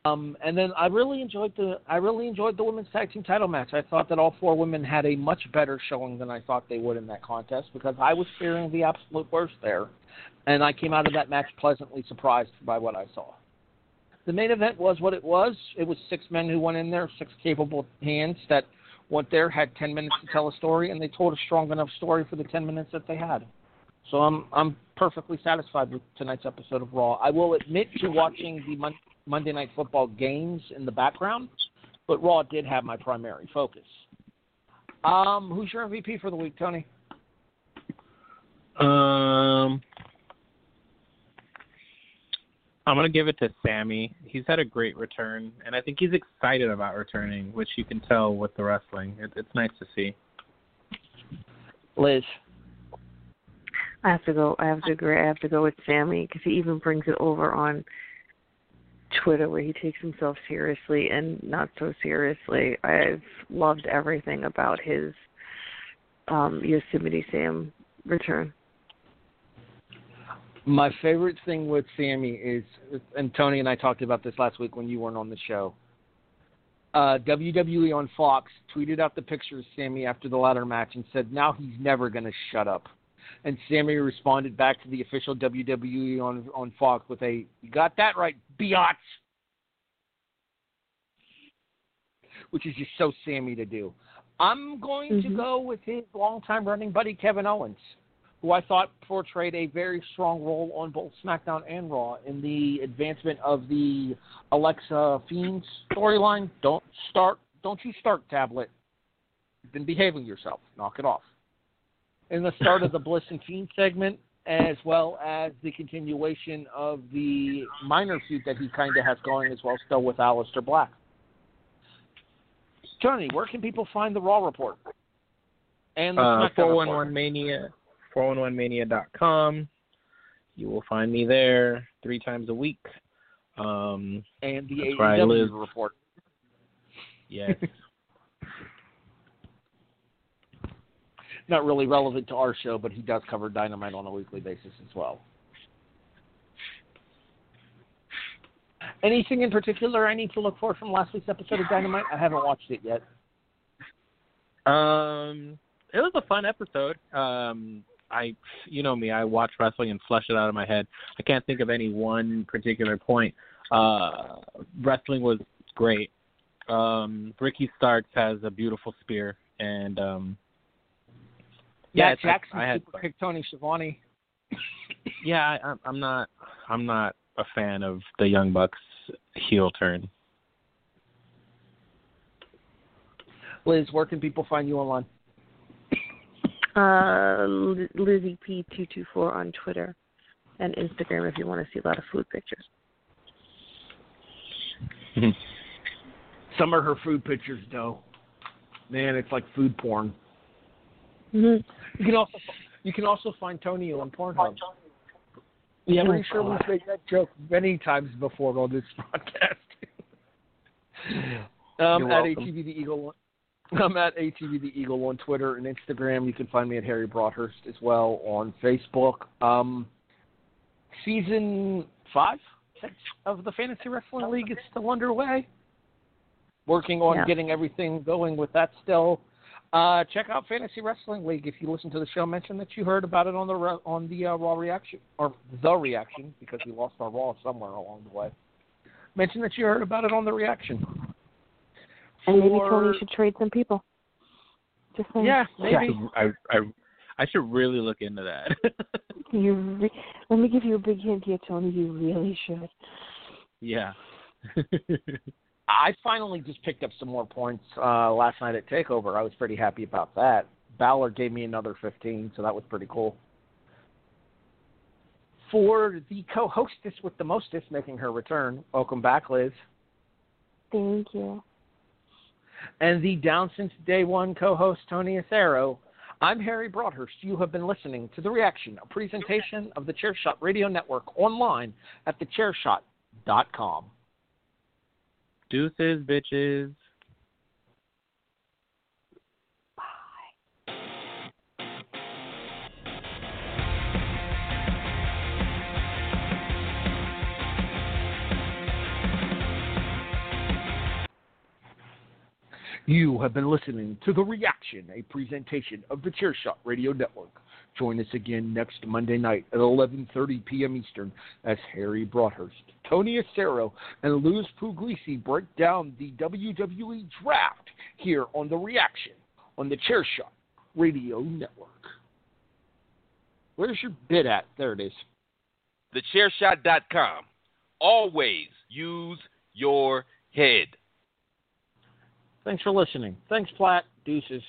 um, and then I really enjoyed the I really enjoyed the women's tag team title match. I thought that all four women had a much better showing than I thought they would in that contest because I was fearing the absolute worst there, and I came out of that match pleasantly surprised by what I saw. The main event was what it was. It was six men who went in there, six capable hands that went there, had ten minutes to tell a story, and they told a strong enough story for the ten minutes that they had. So I'm I'm perfectly satisfied with tonight's episode of Raw. I will admit to watching the Mon- Monday Night Football games in the background, but Raw did have my primary focus. Um, who's your MVP for the week, Tony? Um, I'm gonna give it to Sami. He's had a great return, and I think he's excited about returning, which you can tell with the wrestling. It, it's nice to see. Liz. I have to go. I have to agree. I have to go with Sami because he even brings it over on Twitter where he takes himself seriously and not so seriously. I've loved everything about his um, Yosemite Sam return. My favorite thing with Sami is, and Tony and I talked about this last week when you weren't on the show. Uh, WWE on Fox tweeted out the picture of Sami after the ladder match and said, "Now he's never going to shut up." And Sami responded back to the official WWE on on Fox with a, "You got that right, biatch," which is just so Sami to do. I'm going to Mhm. go with his longtime running buddy Kevin Owens, who I thought portrayed a very strong role on both SmackDown and Raw in the advancement of the Alexa Fiends storyline. Don't start, don't you start, tablet. You've been behaving yourself. Knock it off. In the start of the Bliss and Fiend segment, as well as the continuation of the minor feud that he kind of has going as well, still with Aleister Black. Tony, where can people find the Raw report? And the Uh, SmackDown report? 411 Mania, 411mania.com. You will find me there three times a week. Um, and the That's AEW report. yes. Not really relevant to our show, but he does cover Dynamite on a weekly basis as well. Anything in particular I need to look for from last week's episode of Dynamite? I haven't watched it yet. Um, it was a fun episode. Um, I, you know me, I watch wrestling and flush it out of my head. I can't think of any one particular point. Uh, wrestling was great. Um, Ricky Starks has a beautiful spear, and um, yeah, it's- Jackson I had super kicked Tony Schiavone. yeah, I, I'm not, I'm not a fan of the Young Bucks heel turn. Liz, where can people find you online? Uh, Lizzie P two two four on Twitter and Instagram if you want to see a lot of food pictures. Some of her food pictures, though. Man, it's like food porn. Mm-hmm. You can also you can also find Tony on Pornhub. Yeah, I'm pretty sure we've made that joke many times before on this broadcast. um, You're at welcome. ATV the Eagle. I'm at ATV the Eagle on Twitter and Instagram. You can find me at Harry Broadhurst as well on Facebook. Um, season five, six of the Fantasy Wrestling League is still underway. Working on Yeah. getting everything going with that still. Uh, check out Fantasy Wrestling League if you listen to the show. Mention that you heard about it on the on the uh, Raw reaction or the reaction because we lost our Raw somewhere along the way. Mention that you heard about it on the reaction. And maybe For- Tony should trade some people. Just saying. Yeah, maybe. I, I, I should really look into that. You re- let me give you a big hint here, Tony. You really should. yeah. I finally just picked up some more points uh, last night at Takeover. I was pretty happy about that. Balor gave me another 15, so that was pretty cool. For the co-hostess with the mostest making her return, welcome back, Liz. Thank you. And the down since day one co-host Tony Acero. I'm Harry Broadhurst. You have been listening to The Reaction, a presentation of the Chairshot Radio Network online at thechairshot.com. Deuces, bitches. You have been listening to The Reaction, a presentation of the Chairshot Radio Network. Join us again next Monday night at 11:30 p.m. Eastern as Harry Broadhurst, Tony Acero, and Liz Pugliese break down the WWE Draft here on The Reaction on the Chairshot Radio Network. Where's your bid at? There it is. TheChairShot.com. Always use your head. Thanks for listening. Thanks, Platt. Deuces.